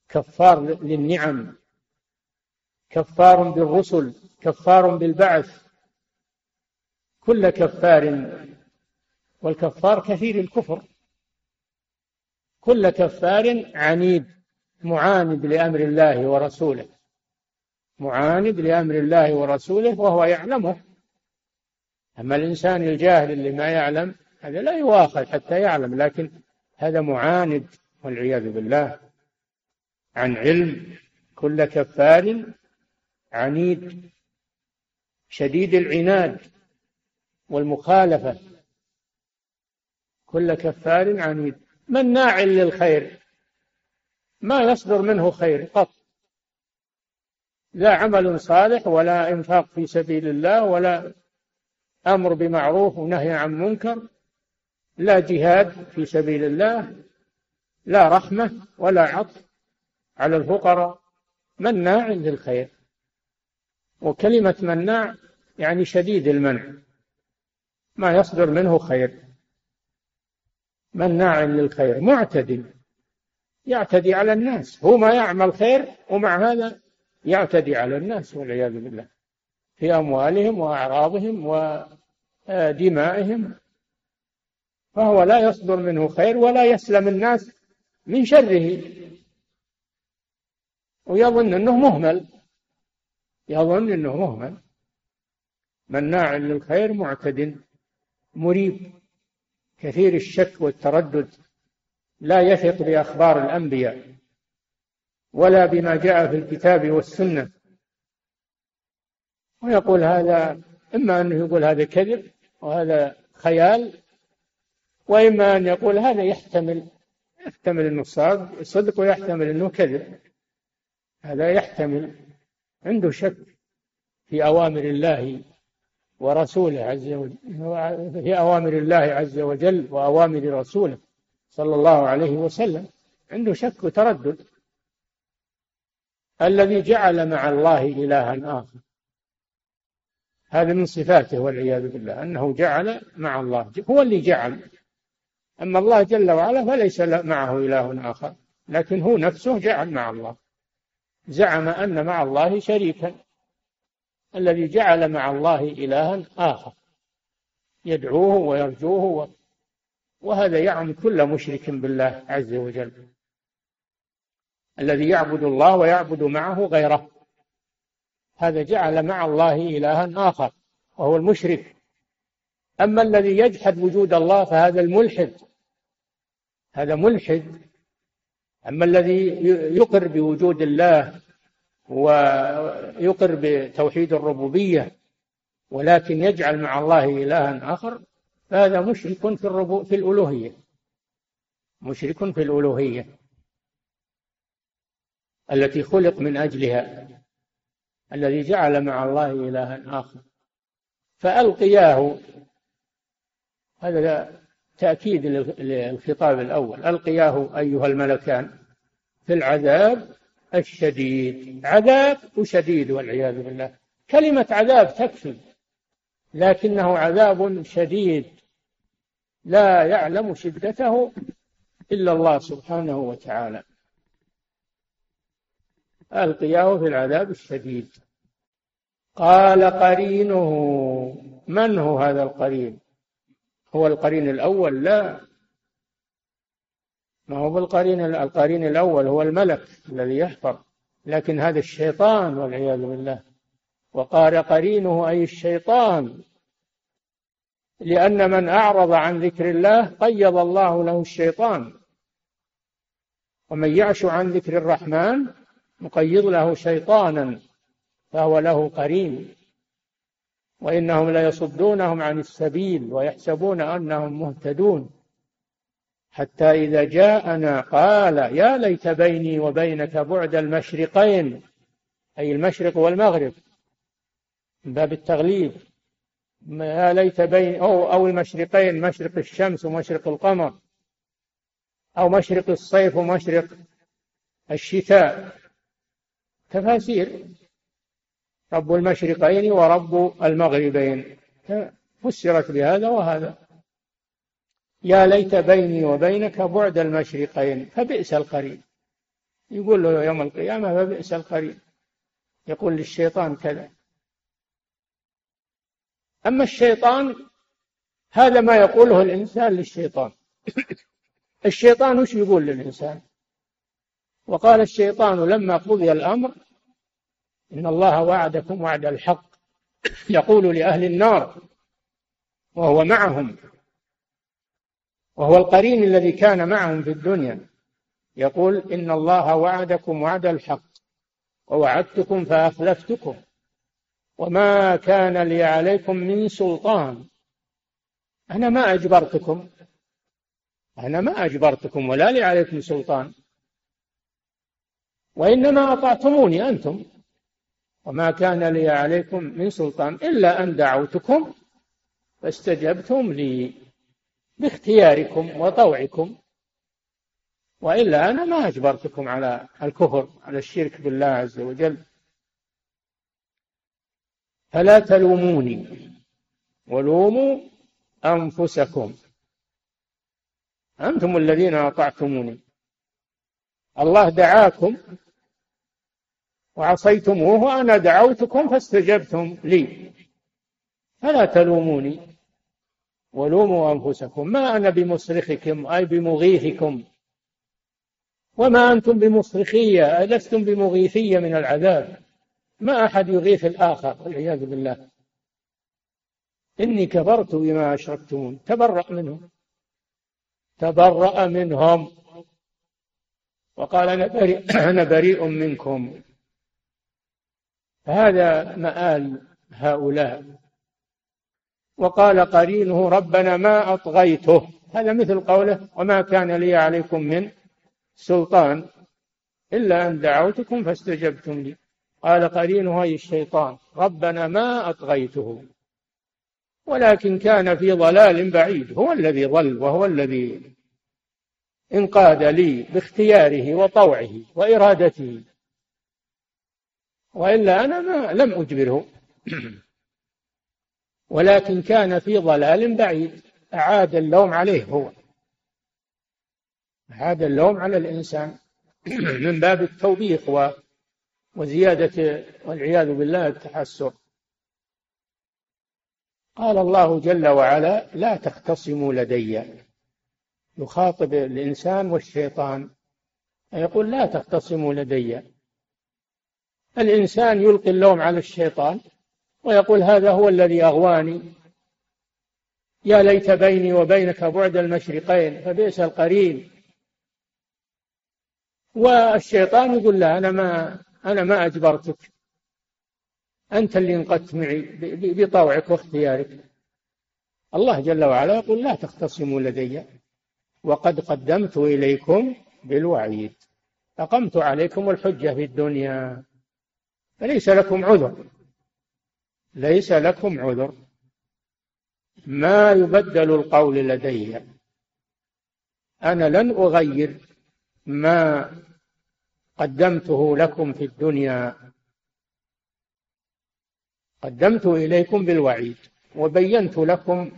كفار للنعم كفار بالرسل كفار بالبعث كل كفار والكفار كثير الكفر. كل كفار عنيد معاند لأمر الله ورسوله معاند لأمر الله ورسوله وهو يعلمه. أما الإنسان الجاهل اللي ما يعلم هذا لا يواخذ حتى يعلم لكن هذا معاند والعياذ بالله عن علم كل كفار عنيد شديد العناد والمخالفة. كل كفار عنيد. مناع للخير. ما يصدر منه خير قط. لا عمل صالح ولا إنفاق في سبيل الله ولا أمر بمعروف ونهي عن منكر. لا جهاد في سبيل الله لا رحمة ولا عطف على الفقراء. مناع للخير. وكلمة مناع يعني شديد المنع. ما يصدر منه خير. مناع للخير معتد يعتدي على الناس. هو ما يعمل خير ومع هذا يعتدي على الناس والعياذ بالله. في أموالهم وأعراضهم ودمائهم. فهو لا يصدر منه خير ولا يسلم الناس من شره. ويظن أنه مهمل. يظن أنه مهمل. مناع للخير معتد. مريب. كثير الشك والتردد. لا يثق بأخبار الأنبياء. ولا بما جاء في الكتاب والسنة. ويقول هذا إما أنه يقول هذا كذب وهذا خيال وإما أن يقول هذا يحتمل يحتمل أنه صدق ويحتمل أنه كذب. هذا يحتمل عنده شك في أوامر الله ورسوله عز وجل في أوامر الله عز وجل وأوامر رسوله صلى الله عليه وسلم. عنده شك وتردد. الذي جعل مع الله إلها آخر. هذا من صفاته والعياذ بالله أنه جعل مع الله هو اللي جعل. أما الله جل وعلا فليس معه إله آخر. لكن هو نفسه جعل مع الله. زعم أن مع الله شريكا. الذي جعل مع الله إلها آخر. يدعوه ويرجوه وهذا يعم كل مشرك بالله عز وجل. الذي يعبد الله ويعبد معه غيره. هذا جعل مع الله إلها آخر. وهو المشرك. أما الذي يجحد وجود الله فهذا الملحد. هذا ملحد. أما الذي يقر بوجود الله ويقر بتوحيد الربوبية ولكن يجعل مع الله إلها آخر فهذا مشرك في الربو في الألوهية. مشرك في الألوهية التي خلق من أجلها الذي جعل مع الله إلها آخر. فألقياه. هذا تأكيد للخطاب الأول. ألقياه أيها الملكان في العذاب الشديد. عذاب وشديد والعياذ بالله. كلمة عذاب تكفي لكنه عذاب شديد. لا يعلم شدته إلا الله سبحانه وتعالى. ألقياه في العذاب الشديد. قال قرينه. من هو هذا القرين؟ هو القرين الأول؟ لا. ما هو بالقرين القرين الأول هو الملك الذي يحفر. لكن هذا الشيطان والعياذ بالله. وقال قرينه أي الشيطان. لأن من أعرض عن ذكر الله قيض الله له الشيطان. ومن يعش عن ذكر الرحمن نقيض له شيطانا. فهو له قرين. وإنهم ليصدونهم عن السبيل ويحسبون أنهم مهتدون. حتى إذا جاءنا قال يا ليت بيني وبينك بعد المشرقين. أي المشرق والمغرب. من باب التغليب. يا ليت بين أو أو المشرقين مشرق الشمس ومشرق القمر. أو مشرق الصيف ومشرق الشتاء. تفاسير. رب المشرقين ورب المغربين. فسرت بهذا وهذا. يا ليت بيني وبينك بعد المشرقين فبئس القرين يقول له يوم القيامة فبئس القرين يقول للشيطان كذا. أما الشيطان هذا ما يقوله الإنسان للشيطان. الشيطان وش يقول للإنسان؟ وقال الشيطان لما قضي الأمر إن الله وعدكم وعد الحق يقول لأهل النار وهو معهم وهو القرين الذي كان معهم في الدنيا يقول إن الله وعدكم وعد الحق ووعدتكم فأخلفتكم وما كان لي عليكم من سلطان. أنا ما أجبرتكم أنا ما أجبرتكم ولا لي عليكم سلطان وإنما أطعتموني أنتم. وما كان لي عليكم من سلطان إلا أن دعوتكم فاستجبتم لي باختياركم وطوعكم. وإلا أنا ما أجبرتكم على الكفر على الشرك بالله عز وجل. فلا تلوموني ولوموا أنفسكم. أنتم الذين أطعتموني. الله دعاكم وعصيتموه وأنا دعوتكم فاستجبتم لي. فلا تلوموني. ولوموا أنفسكم. ما أنا بمصرخكم أي بمغيثكم. وما أنتم بمصرخية. لستم بمغيثية من العذاب. ما أحد يغيث الآخر. والعياذ بالله. إني كفرت بما أشركتمون. تبرأ منهم. تبرأ منهم. وقال أنا بريء, أنا بريء منكم. هذا مآل هؤلاء. وقال قرينه ربنا ما أطغيته. هذا مثل قوله وما كان لي عليكم من سلطان إلا أن دعوتكم فاستجبتم لي. قال قرينه أي الشيطان ربنا ما أطغيته. ولكن كان في ضلال بعيد هو الذي ضل وهو الذي انقاد لي باختياره وطوعه وإرادته. وإلا أنا ما لم أجبره ولكن كان في ضلال بعيد. أعاد اللوم عليه هو. أعاد اللوم على الإنسان. من باب التوبيخ وزيادة والعياذ بالله التحسر. قال الله جل وعلا لا تختصموا لدي. يخاطب الإنسان والشيطان. يقول لا تختصموا لدي. الإنسان يلقي اللوم على الشيطان ويقول هذا هو الذي أغواني. يا ليت بيني وبينك بعد المشرقين فبئس القرين. والشيطان يقول لا أنا ما أنا ما أجبرتك. أنت اللي انقدت معي بطوعك واختيارك. الله جل وعلا يقول لا تختصموا لدي وقد قدمت إليكم بالوعيد. أقمت عليكم الحجة في الدنيا. فليس لكم عذر. ليس لكم عذر. ما يبدل القول لدي. أنا لن أغير ما قدمته لكم في الدنيا. قدمت إليكم بالوعيد وبينت لكم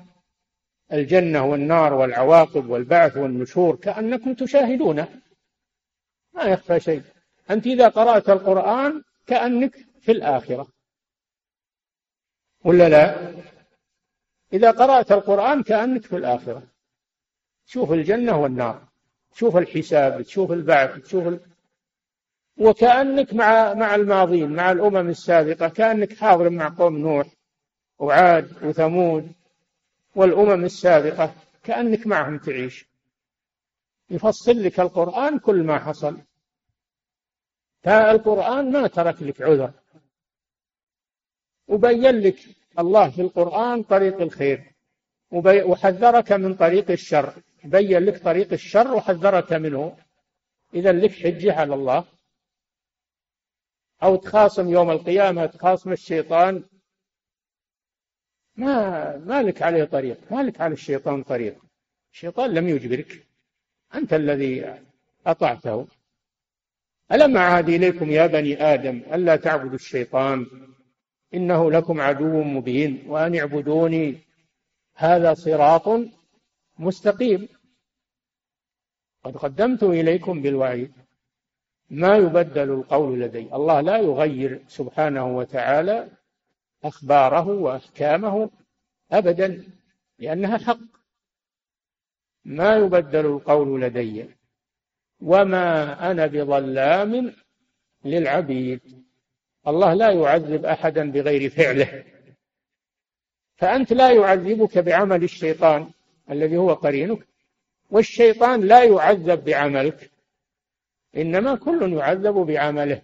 الجنة والنار والعواقب والبعث والنشور كأنكم تشاهدونه. ما يخفى شيء. أنت إذا قرأت القرآن كأنك في الآخرة. ولا لا؟ إذا قرأت القرآن كأنك في الآخرة. شوف الجنة والنار تشوف الحساب تشوف البعث تشوف ال... وكأنك مع مع الماضين مع الأمم السابقة كأنك حاضر مع قوم نوح وعاد وثمود والأمم السابقة كأنك معهم تعيش. يفصل لك القرآن كل ما حصل. فالقرآن ما ترك لك عذر. وبين لك الله في القرآن طريق الخير. وحذرك من طريق الشر. بين لك طريق الشر وحذرك منه. إذا لك حجة على الله. أو تخاصم يوم القيامة تخاصم الشيطان. ما ما لك عليه طريق. ما لك على الشيطان طريق. الشيطان لم يجبرك. أنت الذي أطعته. ألم أعهد إليكم يا بني آدم ألا تعبدوا الشيطان؟ إنه لكم عدو مبين وأن اعبدوني هذا صراط مستقيم. قد قدمت إليكم بالوعيد. ما يبدل القول لدي. الله لا يغير سبحانه وتعالى أخباره وأحكامه أبدا لأنها حق. ما يبدل القول لدي؟ وما أنا بظلام للعبيد. الله لا يعذب أحدا بغير فعله. فأنت لا يعذبك بعمل الشيطان الذي هو قرينك والشيطان لا يعذب بعملك. إنما كل يعذب بعمله.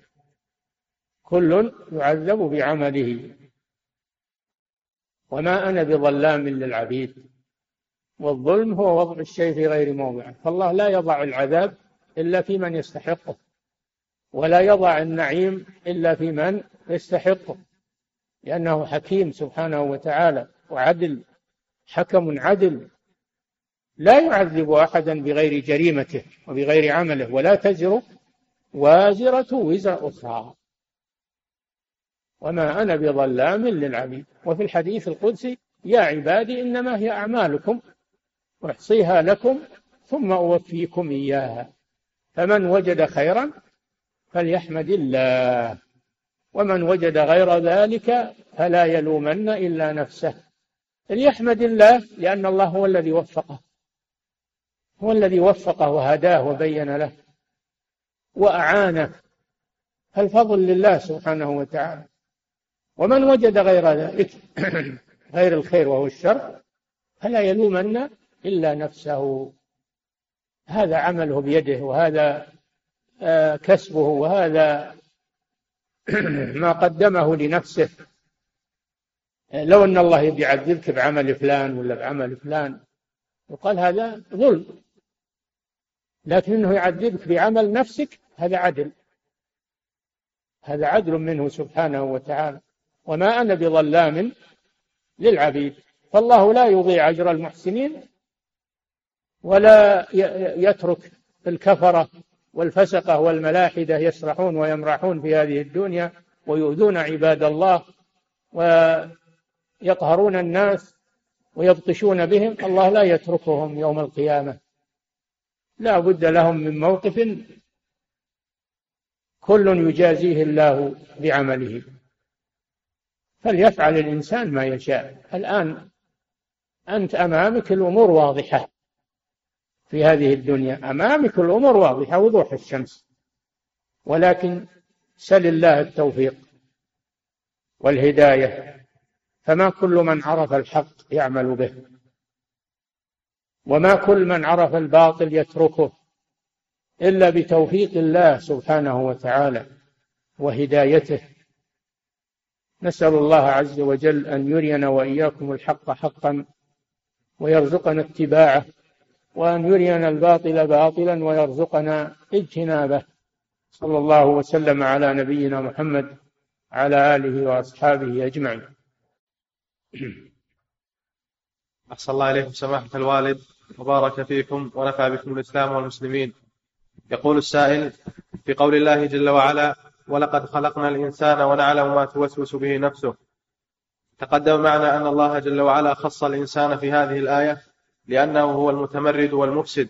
كل يعذب بعمله. وما أنا بظلام للعبيد. والظلم هو وضع الشيء في غير موضعه فالله لا يضع العذاب إلا في من يستحقه. ولا يضع النعيم إلا في من يستحقه. لأنه حكيم سبحانه وتعالى وعدل حكم عدل. لا يعذب أحدا بغير جريمته وبغير عمله ولا تزر وازرة وزر أخرى. وما أنا بظلام للعبيد. وفي الحديث القدسي يا عبادي إنما هي أعمالكم أحصيها لكم ثم أوفيكم إياها. فمن وجد خيرا فليحمد الله. ومن وجد غير ذلك فلا يلومن إلا نفسه. فليحمد الله لأن الله هو الذي وفقه هو الذي وفقه وهداه وبين له وأعانه. فالفضل لله سبحانه وتعالى. ومن وجد غير ذلك غير الخير وهو الشر فلا يلومن إلا نفسه. هذا عمله بيده وهذا آه، كسبه وهذا ما قدمه لنفسه. لو أن الله يعذبك بعمل فلان ولا بعمل فلان يقال هذا ظلم. لكن إنه يعذبك بعمل نفسك هذا عدل. هذا عدل منه سبحانه وتعالى. وما أنا بظلام للعبيد. فالله لا يضيع أجر المحسنين ولا يترك الكفرة والفسقة والملاحدة يسرحون ويمرحون في هذه الدنيا ويؤذون عباد الله ويقهرون الناس ويبطشون بهم. الله لا يتركهم يوم القيامة. لا بد لهم من موقف كل يجازيه الله بعمله. فليفعل الإنسان ما يشاء. الآن أنت أمامك الأمور واضحة. في هذه الدنيا. أمامك الأمور واضحة وضوح الشمس. ولكن سل الله التوفيق والهداية فما كل من عرف الحق يعمل به وما كل من عرف الباطل يتركه إلا بتوفيق الله سبحانه وتعالى وهدايته. نسأل الله عز وجل أن يرينا وإياكم الحق حقا ويرزقنا اتباعه. وأن يرينا الباطل باطلا ويرزقنا اجتنابه. صلى الله وسلم على نبينا محمد على آله وأصحابه أجمعين. أحسن الله إليكم سماحة الوالد. وبارك فيكم ونفع بكم الإسلام والمسلمين. يقول السائل في قول الله جل وعلا ولقد خلقنا الإنسان ونعلم ما توسوس به نفسه تقدم معنا أن الله جل وعلا خص الإنسان في هذه الآية لأنه هو المتمرد والمفسد.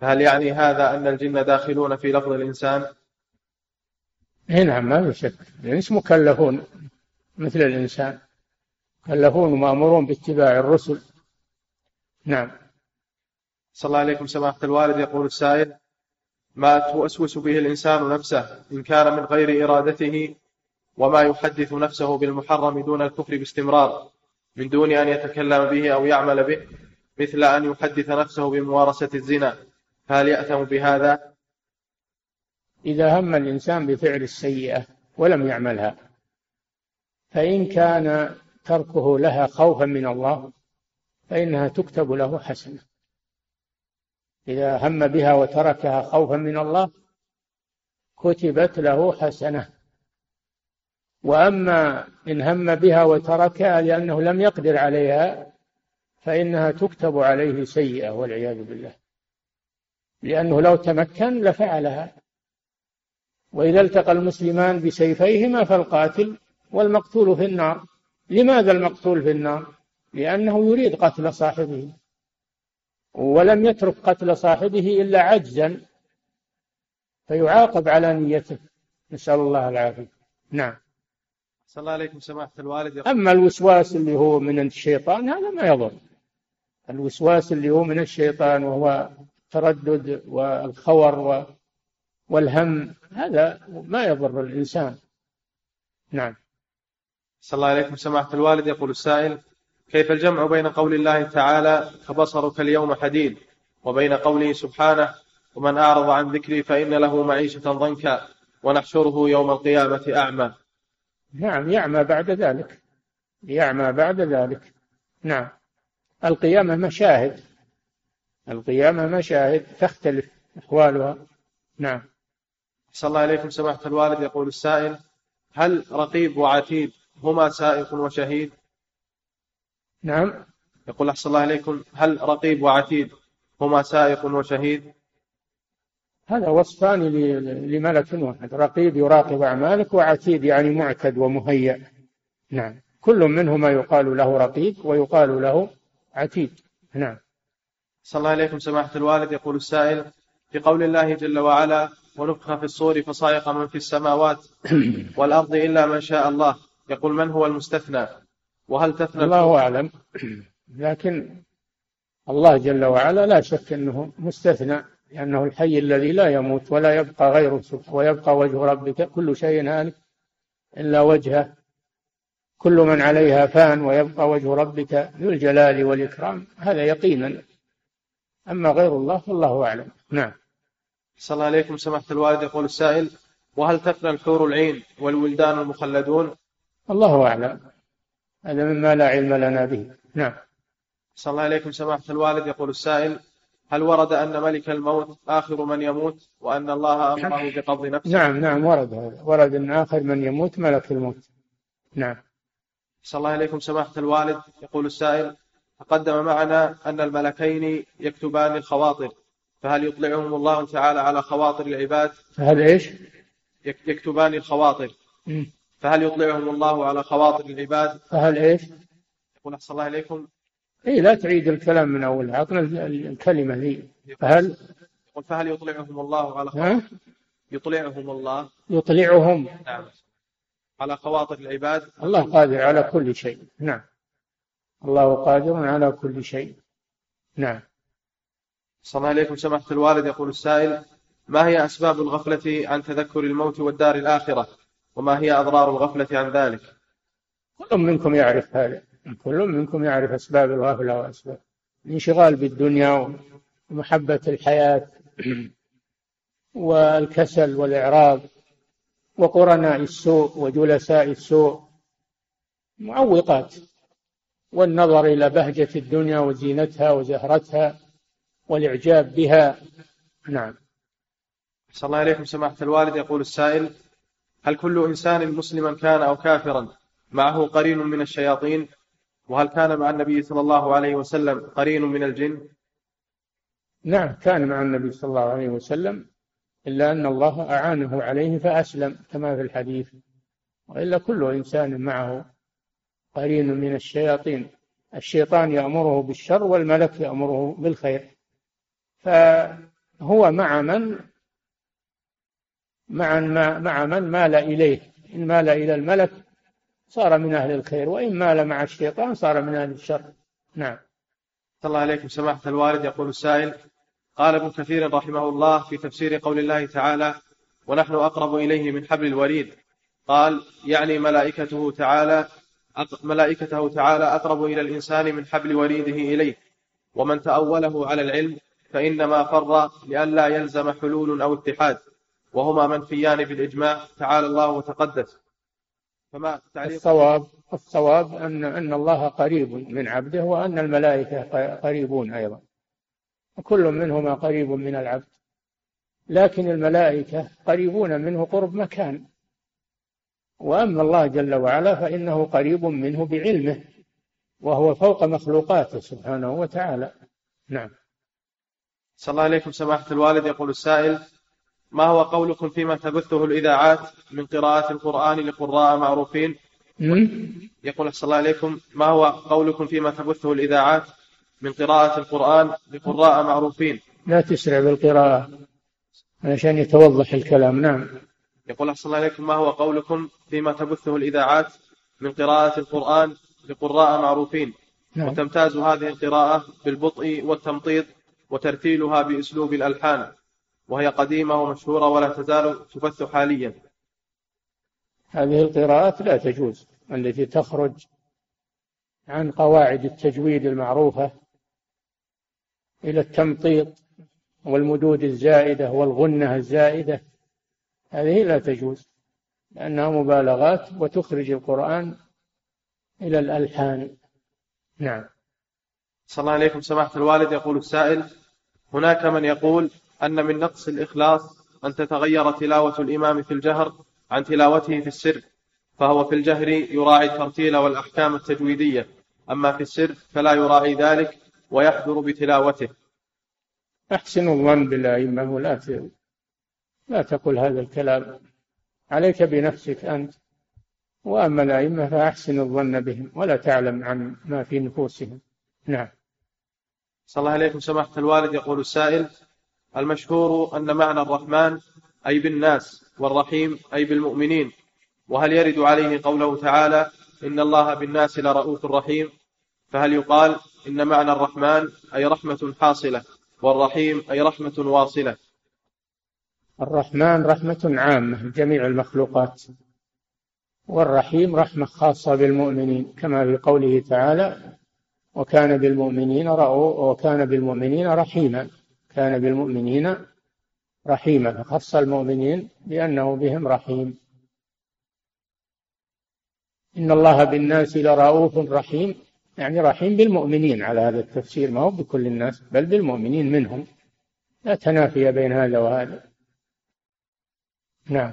فهل يعني هذا أن الجن داخلون في لفظ الإنسان؟ نعم ما في شك. الإنس مكلفون مثل الإنسان. مكلفون ومأمورون باتباع الرسل. نعم. صلى الله عليكم سماحة الوالد. يقول السائل ما توسوس به الإنسان نفسه إن كان من غير إرادته وما يحدث نفسه بالمحرم دون الكفر باستمرار من دون أن يتكلم به أو يعمل به؟ مثل أن يحدث نفسه بممارسة الزنا فهل يأثم بهذا؟ إذا هم الإنسان بفعل السيئة ولم يعملها فإن كان تركه لها خوفا من الله فإنها تكتب له حسنة إذا هم بها وتركها خوفا من الله كتبت له حسنة وأما إن هم بها وتركها لأنه لم يقدر عليها فإنها تكتب عليه سيئة والعياذ بالله. لأنه لو تمكن لفعلها. وإذا التقى المسلمان بسيفيهما فالقاتل والمقتول في النار. لماذا المقتول في النار؟ لأنه يريد قتل صاحبه. ولم يترك قتل صاحبه إلا عجزا. فيعاقب على نيته. نسأل الله العافية. نعم. صلى الله عليكم سماحة الوالد. أما الوسواس اللي هو من الشيطان هذا ما يضر. الوسواس اللي هو من الشيطان وهو التردد والخور والهم هذا ما يضر الإنسان. نعم. صلى الله عليكم. سماحة الوالد يقول السائل كيف الجمع بين قول الله تعالى فبصرك اليوم حديد وبين قوله سبحانه ومن أعرض عن ذكري فإن له معيشة ضنكا ونحشره يوم القيامة أعمى. نعم يعمى بعد ذلك. يعمى بعد ذلك. نعم. القيامة مشاهد. القيامة مشاهد تختلف أحوالها نعم. صلى الله عليكم سماحة الوالد يقول السائل هل رقيب وعتيد هما سائق وشهيد؟ نعم. يقول أحسن الله عليكم هل رقيب وعتيد هما سائق وشهيد؟ هذا وصفان لملك واحد. رقيب يراقب أعمالك وعتيد يعني معتد ومهيأ. نعم. كل منهما يقال له رقيب ويقال له عتيد. نعم. صلى الله عليكم سماحة الوالد. يقول السائل في قول الله جل وعلا ونفخ في الصور فصائق من في السماوات والأرض إلا من شاء الله. يقول من هو المستثنى؟ وهل تثنى الله أعلم. لكن الله جل وعلا لا شك أنه مستثنى لأنه الحي الذي لا يموت ولا يبقى غيره ويبقى وجه ربك. كل شيء هالك إلا وجهه. كل من عليها فان ويبقى وجه ربك ذو الجلال والإكرام هذا يقينا. أما غير الله فالله أعلم. نعم. صلى الله عليكم سماحة الوالد يقول السائل وهل تفنى الحور العين والولدان المخلدون؟ الله أعلم. هذا مما لا علم لنا به. نعم. صلى الله عليكم سماحة الوالد يقول السائل هل ورد أن ملك الموت آخر من يموت وأن الله أمره بقبض نفسه؟ نعم نعم ورد هذا. ورد أن آخر من يموت ملك الموت. نعم. صلى الله عليكم سماحة الوالد. يقول السائل تقدم معنا أن الملكين يكتبان الخواطر فهل يطلعهم الله تعالى على خواطر العباد؟ فهل إيش؟ يكتبان الخواطر. فهل يطلعهم الله على خواطر العباد؟ فهل إيش؟ يقول أحسن الله عليكم إيه لا تعيد الكلام من أول عطنا الكلمة ذي. فهل؟ يقول فهل يطلعهم الله على خواطر؟ يطلعهم الله. يطلعهم. نعم. على خواطر العباد؟ الله قادر على كل شيء. نعم. الله قادر على كل شيء. نعم. صلى الله عليكم سماحة الوالد. يقول السائل ما هي أسباب الغفلة عن تذكر الموت والدار الآخرة؟ وما هي أضرار الغفلة عن ذلك؟ كل منكم يعرف هذا. كل منكم يعرف أسباب الغفلة وأسباب الانشغال بالدنيا ومحبة الحياة والكسل والإعراض. وقرناء السوء وجلساء السوء معوقات والنظر إلى بهجة الدنيا وزينتها وزهرتها والإعجاب بها. نعم. صلى الله عليكم سماحة الوالد. يقول السائل هل كل إنسان مسلما كان أو كافرا معه قرين من الشياطين؟ وهل كان مع النبي صلى الله عليه وسلم قرين من الجن؟ نعم كان مع النبي صلى الله عليه وسلم إلا أن الله أعانه عليه فأسلم كما في الحديث. وإلا كل إنسان معه قرين من الشياطين. الشيطان يأمره بالشر والملك يأمره بالخير. فهو مع من؟ مع مع من مال إليه؟ إن مال إلى الملك صار من أهل الخير وإن مال مع الشيطان صار من أهل الشر. نعم. الله عليكم. سماحة الوالد يقول السائل قال ابن كثير رحمه الله في تفسير قول الله تعالى ونحن أقرب إليه من حبل الوريد قال يعني ملائكته تعالى ملائكته تعالى أقرب إلى الإنسان من حبل وريده إليه. ومن تأوله على العلم فإنما فر لئلا يلزم حلول أو اتحاد. وهما منفيان بالإجماع تعالى الله وتقدس. فما الصواب الصواب أن أن الله قريب من عبده وأن الملائكة قريبون أيضا. كل منهما قريب من العبد. لكن الملائكة قريبون منه قرب مكان. وأما الله جل وعلا فإنه قريب منه بعلمه وهو فوق مخلوقاته سبحانه وتعالى. نعم. صلى الله عليكم سماحة الوالد. يقول السائل ما هو قولكم فيما تبثه الإذاعات من قراءة القرآن لقراء معروفين؟ يقول أحسن الله عليكم ما هو قولكم فيما تبثه الإذاعات من قراءة القرآن لقراء معروفين. لا تسرع بالقراءة عشان يتوضح الكلام. نعم. يقول أحسن الله عليكم ما هو قولكم فيما تبثه الإذاعات من قراءة القرآن لقراء معروفين؟ نعم. وتمتاز هذه القراءة بالبطء والتمطيط وترتيلها بأسلوب الألحان وهي قديمة ومشهورة ولا تزال تبث حاليا. هذه القراءات لا تجوز التي تخرج عن قواعد التجويد المعروفة إلى التمطيط والمدود الزائدة والغنة الزائدة. هذه لا تجوز لأنها مبالغات وتخرج القرآن إلى الألحان. نعم. صلى الله عليكم سماحة الوالد. يقول السائل هناك من يقول أن من نقص الإخلاص أن تتغير تلاوة الإمام في الجهر عن تلاوته في السر فهو في الجهر يراعي الترتيل والأحكام التجويدية. أما في السر فلا يراعي ذلك ويحضر بتلاوته. أحسن الظن بالأئمة ولا لا تقل هذا الكلام. عليك بنفسك أنت. وأما الأئمة فأحسن الظن بهم ولا تعلم عن ما في نفوسهم. نعم. صلى الله عليكم سماحة الوالد. يقول السائل المشهور أن معنى الرحمن أي بالناس والرحيم أي بالمؤمنين. وهل يرد عليه قوله تعالى إن الله بالناس لرؤوف رحيم؟ فهل يقال إن معنى الرحمن أي رحمة حاصلة والرحيم أي رحمة واصلة. الرحمن رحمة عامة لجميع المخلوقات. والرحيم رحمة خاصة بالمؤمنين كما في قوله تعالى وكان بالمؤمنين رأو وكان بالمؤمنين رحيما. كان بالمؤمنين رحيما فخص المؤمنين بأنه بهم رحيم. إن الله بالناس لرؤوف رحيم يعني رحيم بالمؤمنين على هذا التفسير. ما هو بكل الناس بل بالمؤمنين منهم. لا تنافي بين هذا وهذا. نعم.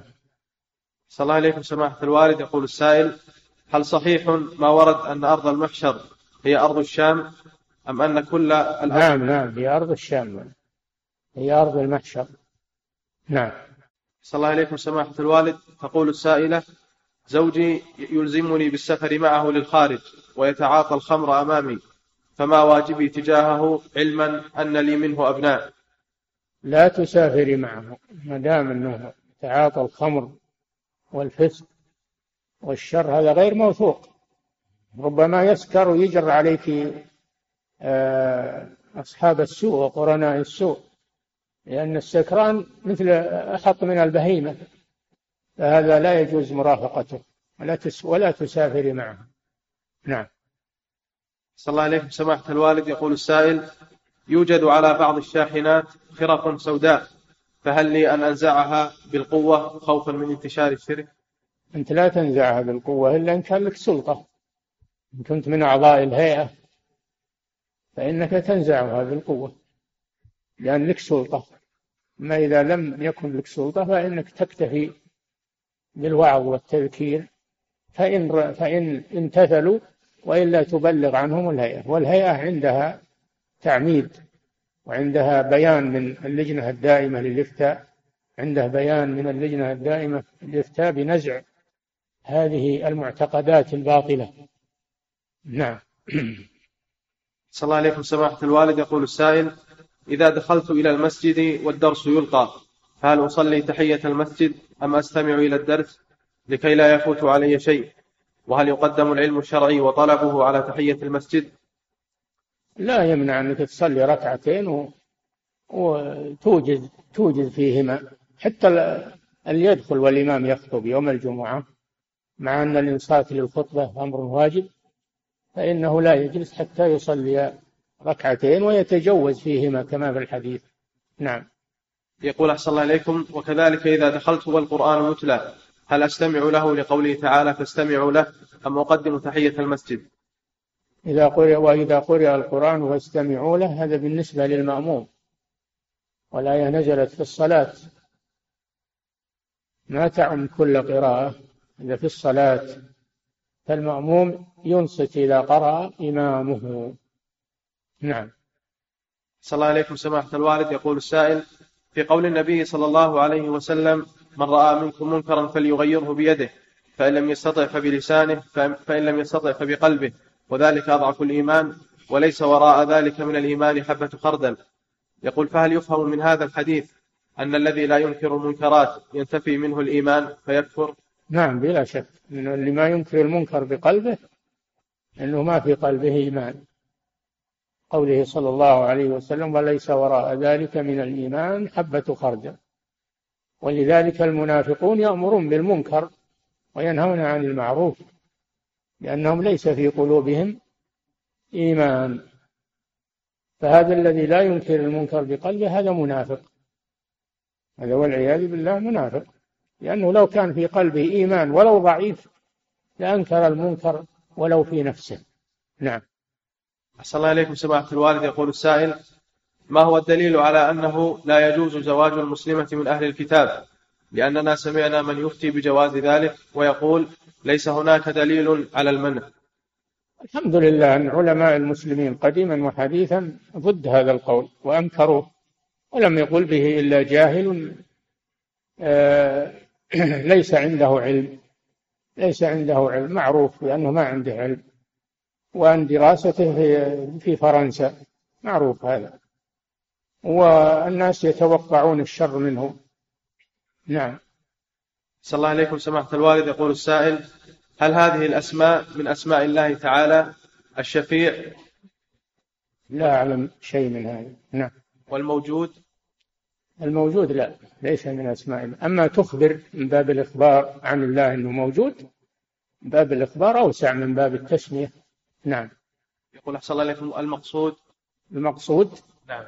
صلى الله عليكم سماحة الوالد. يقول السائل هل صحيح ما ورد أن أرض المحشر هي أرض الشام؟ أم أن كل الأرض نعم نعم. هي أرض الشام. هي أرض المحشر. نعم. صلى الله عليكم سماحة الوالد. تقول السائلة زوجي يلزمني بالسفر معه للخارج. ويتعاطى الخمر أمامي فما واجبي تجاهه علما أن لي منه أبناء. لا تسافري معه ما دام أنه تعاطى الخمر والفسق والشر هذا غير موثوق. ربما يسكر ويجر عليك آه، أصحاب السوء وقرناء السوء لأن السكران مثل أحط من البهيمة فهذا لا يجوز مرافقته ولا ولا تسافر معه. نعم. صلى الله عليه سماحة الوالد يقول السائل يوجد على بعض الشاحنات خرق سوداء فهل لي أن أنزعها بالقوة خوفا من انتشار الشرك؟ أنت لا تنزعها بالقوة إلا إن كان لك سلطة. إن كنت من أعضاء الهيئة فإنك تنزعها بالقوة لأن لك سلطة. أما إذا لم يكن لك سلطة فإنك تكتفي بالوعظ والتذكير فإن فإن امتثلوا وإلا تبلغ عنهم الهيئة. والهيئة عندها تعميد وعندها بيان من اللجنة الدائمة للإفتاء عنده بيان من اللجنة الدائمة للإفتاء بنزع هذه المعتقدات الباطلة. نعم. صلى الله عليكم سماحة الوالد يقول السائل إذا دخلت إلى المسجد والدرس يلقى هل أصلي تحية المسجد أم أستمع إلى الدرس؟ لكي لا يفوت علي شيء. وهل يقدم العلم الشرعي وطلبه على تحية المسجد؟ لا يمنع أنك تصلي ركعتين و... وتوجد توجد فيهما. حتى اللي يدخل والإمام يخطب يوم الجمعة مع أن الإنصات للخطبة أمر واجب فإنه لا يجلس حتى يصلي ركعتين ويتجوز فيهما كما في الحديث. نعم. يقول أحسن الله إليكم وكذلك إذا دخلت والقرآن يتلى هل أستمع له لقوله تعالى فاستمعوا له أم أقدم تحية المسجد؟ إذا قرئ وإذا قرئ القرآن فاستمعوا له هذا بالنسبة للمأموم. والآية نزلت في الصلاة. ما تعم كل قراءة إذا في الصلاة. فالمأموم ينصت إذا قرأ إمامه. نعم. صلى الله عليكم سماحة الوالد. يقول السائل في قول النبي صلى الله عليه وسلم من رأى منكم منكرا فليغيره بيده فإن لم يستطع فبلسانه فإن لم يستطع فبقلبه وذلك أضعف الإيمان وليس وراء ذلك من الإيمان حبة خردل. يقول فهل يفهم من هذا الحديث أن الذي لا ينكر المنكرات ينتفي منه الإيمان فيكفر؟ نعم بلا شك. من اللي ما ينكر المنكر بقلبه أنه ما في قلبه إيمان. قوله صلى الله عليه وسلم وليس وراء ذلك من الإيمان حبة خردل. ولذلك المنافقون يأمرون بالمنكر وينهون عن المعروف لأنهم ليس في قلوبهم إيمان. فهذا الذي لا ينكر المنكر بقلبه هذا منافق. هذا والعياذ بالله منافق. لأنه لو كان في قلبه إيمان ولو ضعيف لأنكر المنكر ولو في نفسه. نعم. أحسن الله إليكم سماحة الوالد يقول السائل ما هو الدليل على أنه لا يجوز زواج المسلمة من أهل الكتاب؟ لأننا سمعنا من يفتي بجواز ذلك ويقول ليس هناك دليل على المنع. الحمد لله أن علماء المسلمين قديما وحديثا ضد هذا القول وأنكروه ولم يقل به إلا جاهل آه، ليس عنده علم ليس عنده علم معروف لأنه ما عنده علم وأن دراسته في في فرنسا معروف هذا. والناس يتوقعون الشر منه نعم. صلى الله عليكم سماحة الوالد. يقول السائل هل هذه الأسماء من أسماء الله تعالى الشفيع؟ لا أعلم شيء من هذا. نعم. والموجود؟ الموجود لا ليس من أسماء الله. أما تخبر من باب الإخبار عن الله أنه موجود باب الإخبار أوسع من باب التسمية. نعم. يقول أحسن الله إليكم المقصود؟ المقصود؟ نعم.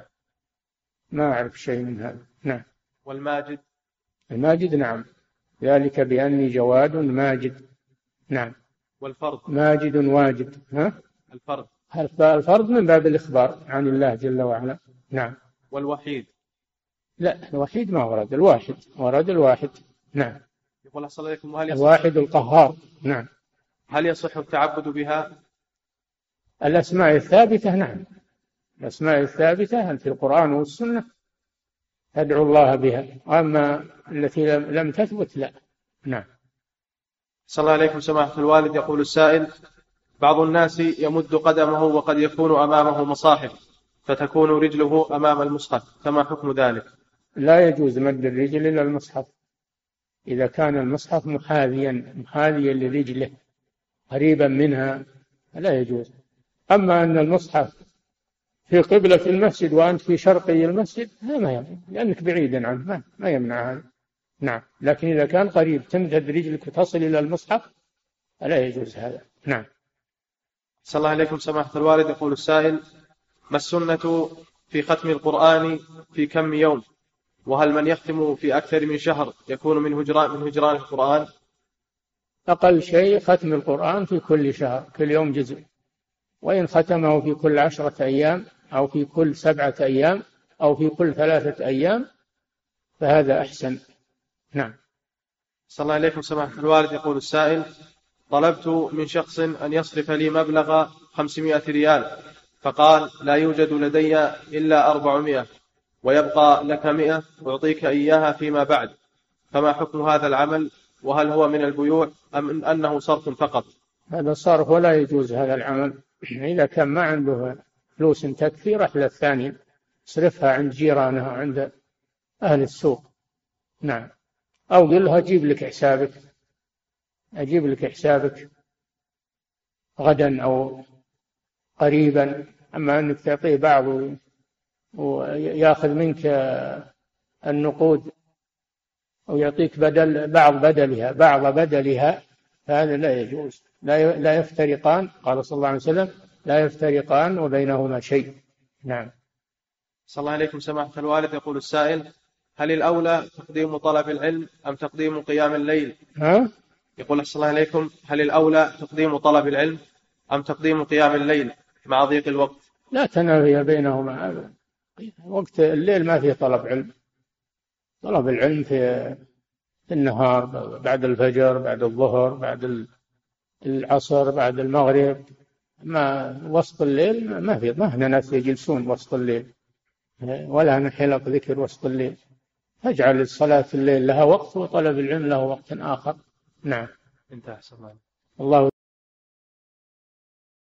ما أعرف شيء من هذا. نعم. والماجد؟ الماجد نعم. ذلك بأني جواد ماجد. نعم. والفرد ماجد واجد. ها؟ الفرد الفرد من باب الإخبار عن الله جل وعلا. نعم. والوحيد؟ لا الوحيد ما ورد. الواحد. ورد الواحد. نعم. يقول أحسن إليكم هل يصح الواحد القهار. نعم. هل يصح التعبد بها؟ الأسماء الثابتة نعم. الأسماء الثابتة في القرآن والسنة؟ تدعو الله بها. أما التي لم لم تثبت لا. نعم. صلى الله عليكم سماحة الوالد. يقول السائل بعض الناس يمد قدمه وقد يكون أمامه مصاحف فتكون رجله أمام المصحف. فما حكم ذلك؟ لا يجوز مد الرجل إلى المصحف. إذا كان المصحف محاذيا محاذيا لرجله قريبا منها لا يجوز. أما أن المصحف في قبلة المسجد وأنت في شرقي المسجد لا ما يمنع. لأنك بعيدا عنه ما, ما يمنع هذا. نعم. لكن إذا كان قريب تمتد رجلك وتصل إلى المصحف فلا يجوز هذا. نعم. صلى الله عليكم سماحة الوالد. يقول السائل ما السنة في ختم القرآن في كم يوم؟ وهل من يختم في أكثر من شهر يكون من هجران من هجران القرآن؟ أقل شيء ختم القرآن في كل شهر كل يوم جزء. وإن ختمه في كل عشرة أيام أو في كل سبعة أيام أو في كل ثلاثة أيام فهذا أحسن. نعم. صلى الله عليكم سماحة الوالد. يقول السائل طلبت من شخص أن يصرف لي مبلغ خمسمائة ريال فقال لا يوجد لدي إلا أربعمائة ويبقى لك مئة أعطيك إياها فيما بعد. فما حكم هذا العمل؟ وهل هو من البيوع أم أنه صرف فقط؟ هذا صرف ولا يجوز هذا العمل. إذا كان ما عنده فلوس تكفي رح للثاني صرفها عند جيرانها عند أهل السوق. نعم. أو قل له أجيب لك حسابك. أجيب لك حسابك غدا أو قريبا. أما أنك تعطيه بعض ويأخذ منك النقود أو يعطيك بدل بعض بدلها بعض بدلها فهذا لا يجوز. لا لا يفترقان قال صلى الله عليه وسلم لا يفترقان وبينهما شيء. نعم. صلى الله عليكم سماحة الوالد. يقول السائل هل الأولى تقديم طلب العلم أم تقديم قيام الليل؟ ها؟ يقول صلى الله عليكم هل الأولى تقديم طلب العلم أم تقديم قيام الليل مع ضيق الوقت؟ لا تنافي بينهما. أبدا وقت الليل ما فيه طلب علم. طلب العلم في النهار بعد الفجر بعد الظهر بعد العصر بعد المغرب ما وسط الليل ما في ما هنا ناس يجلسون وسط الليل. ولا هنا حلق ذكر وسط الليل. فاجعل الصلاة الليل لها وقت وطلب العلم له وقت آخر. نعم. انتهى الله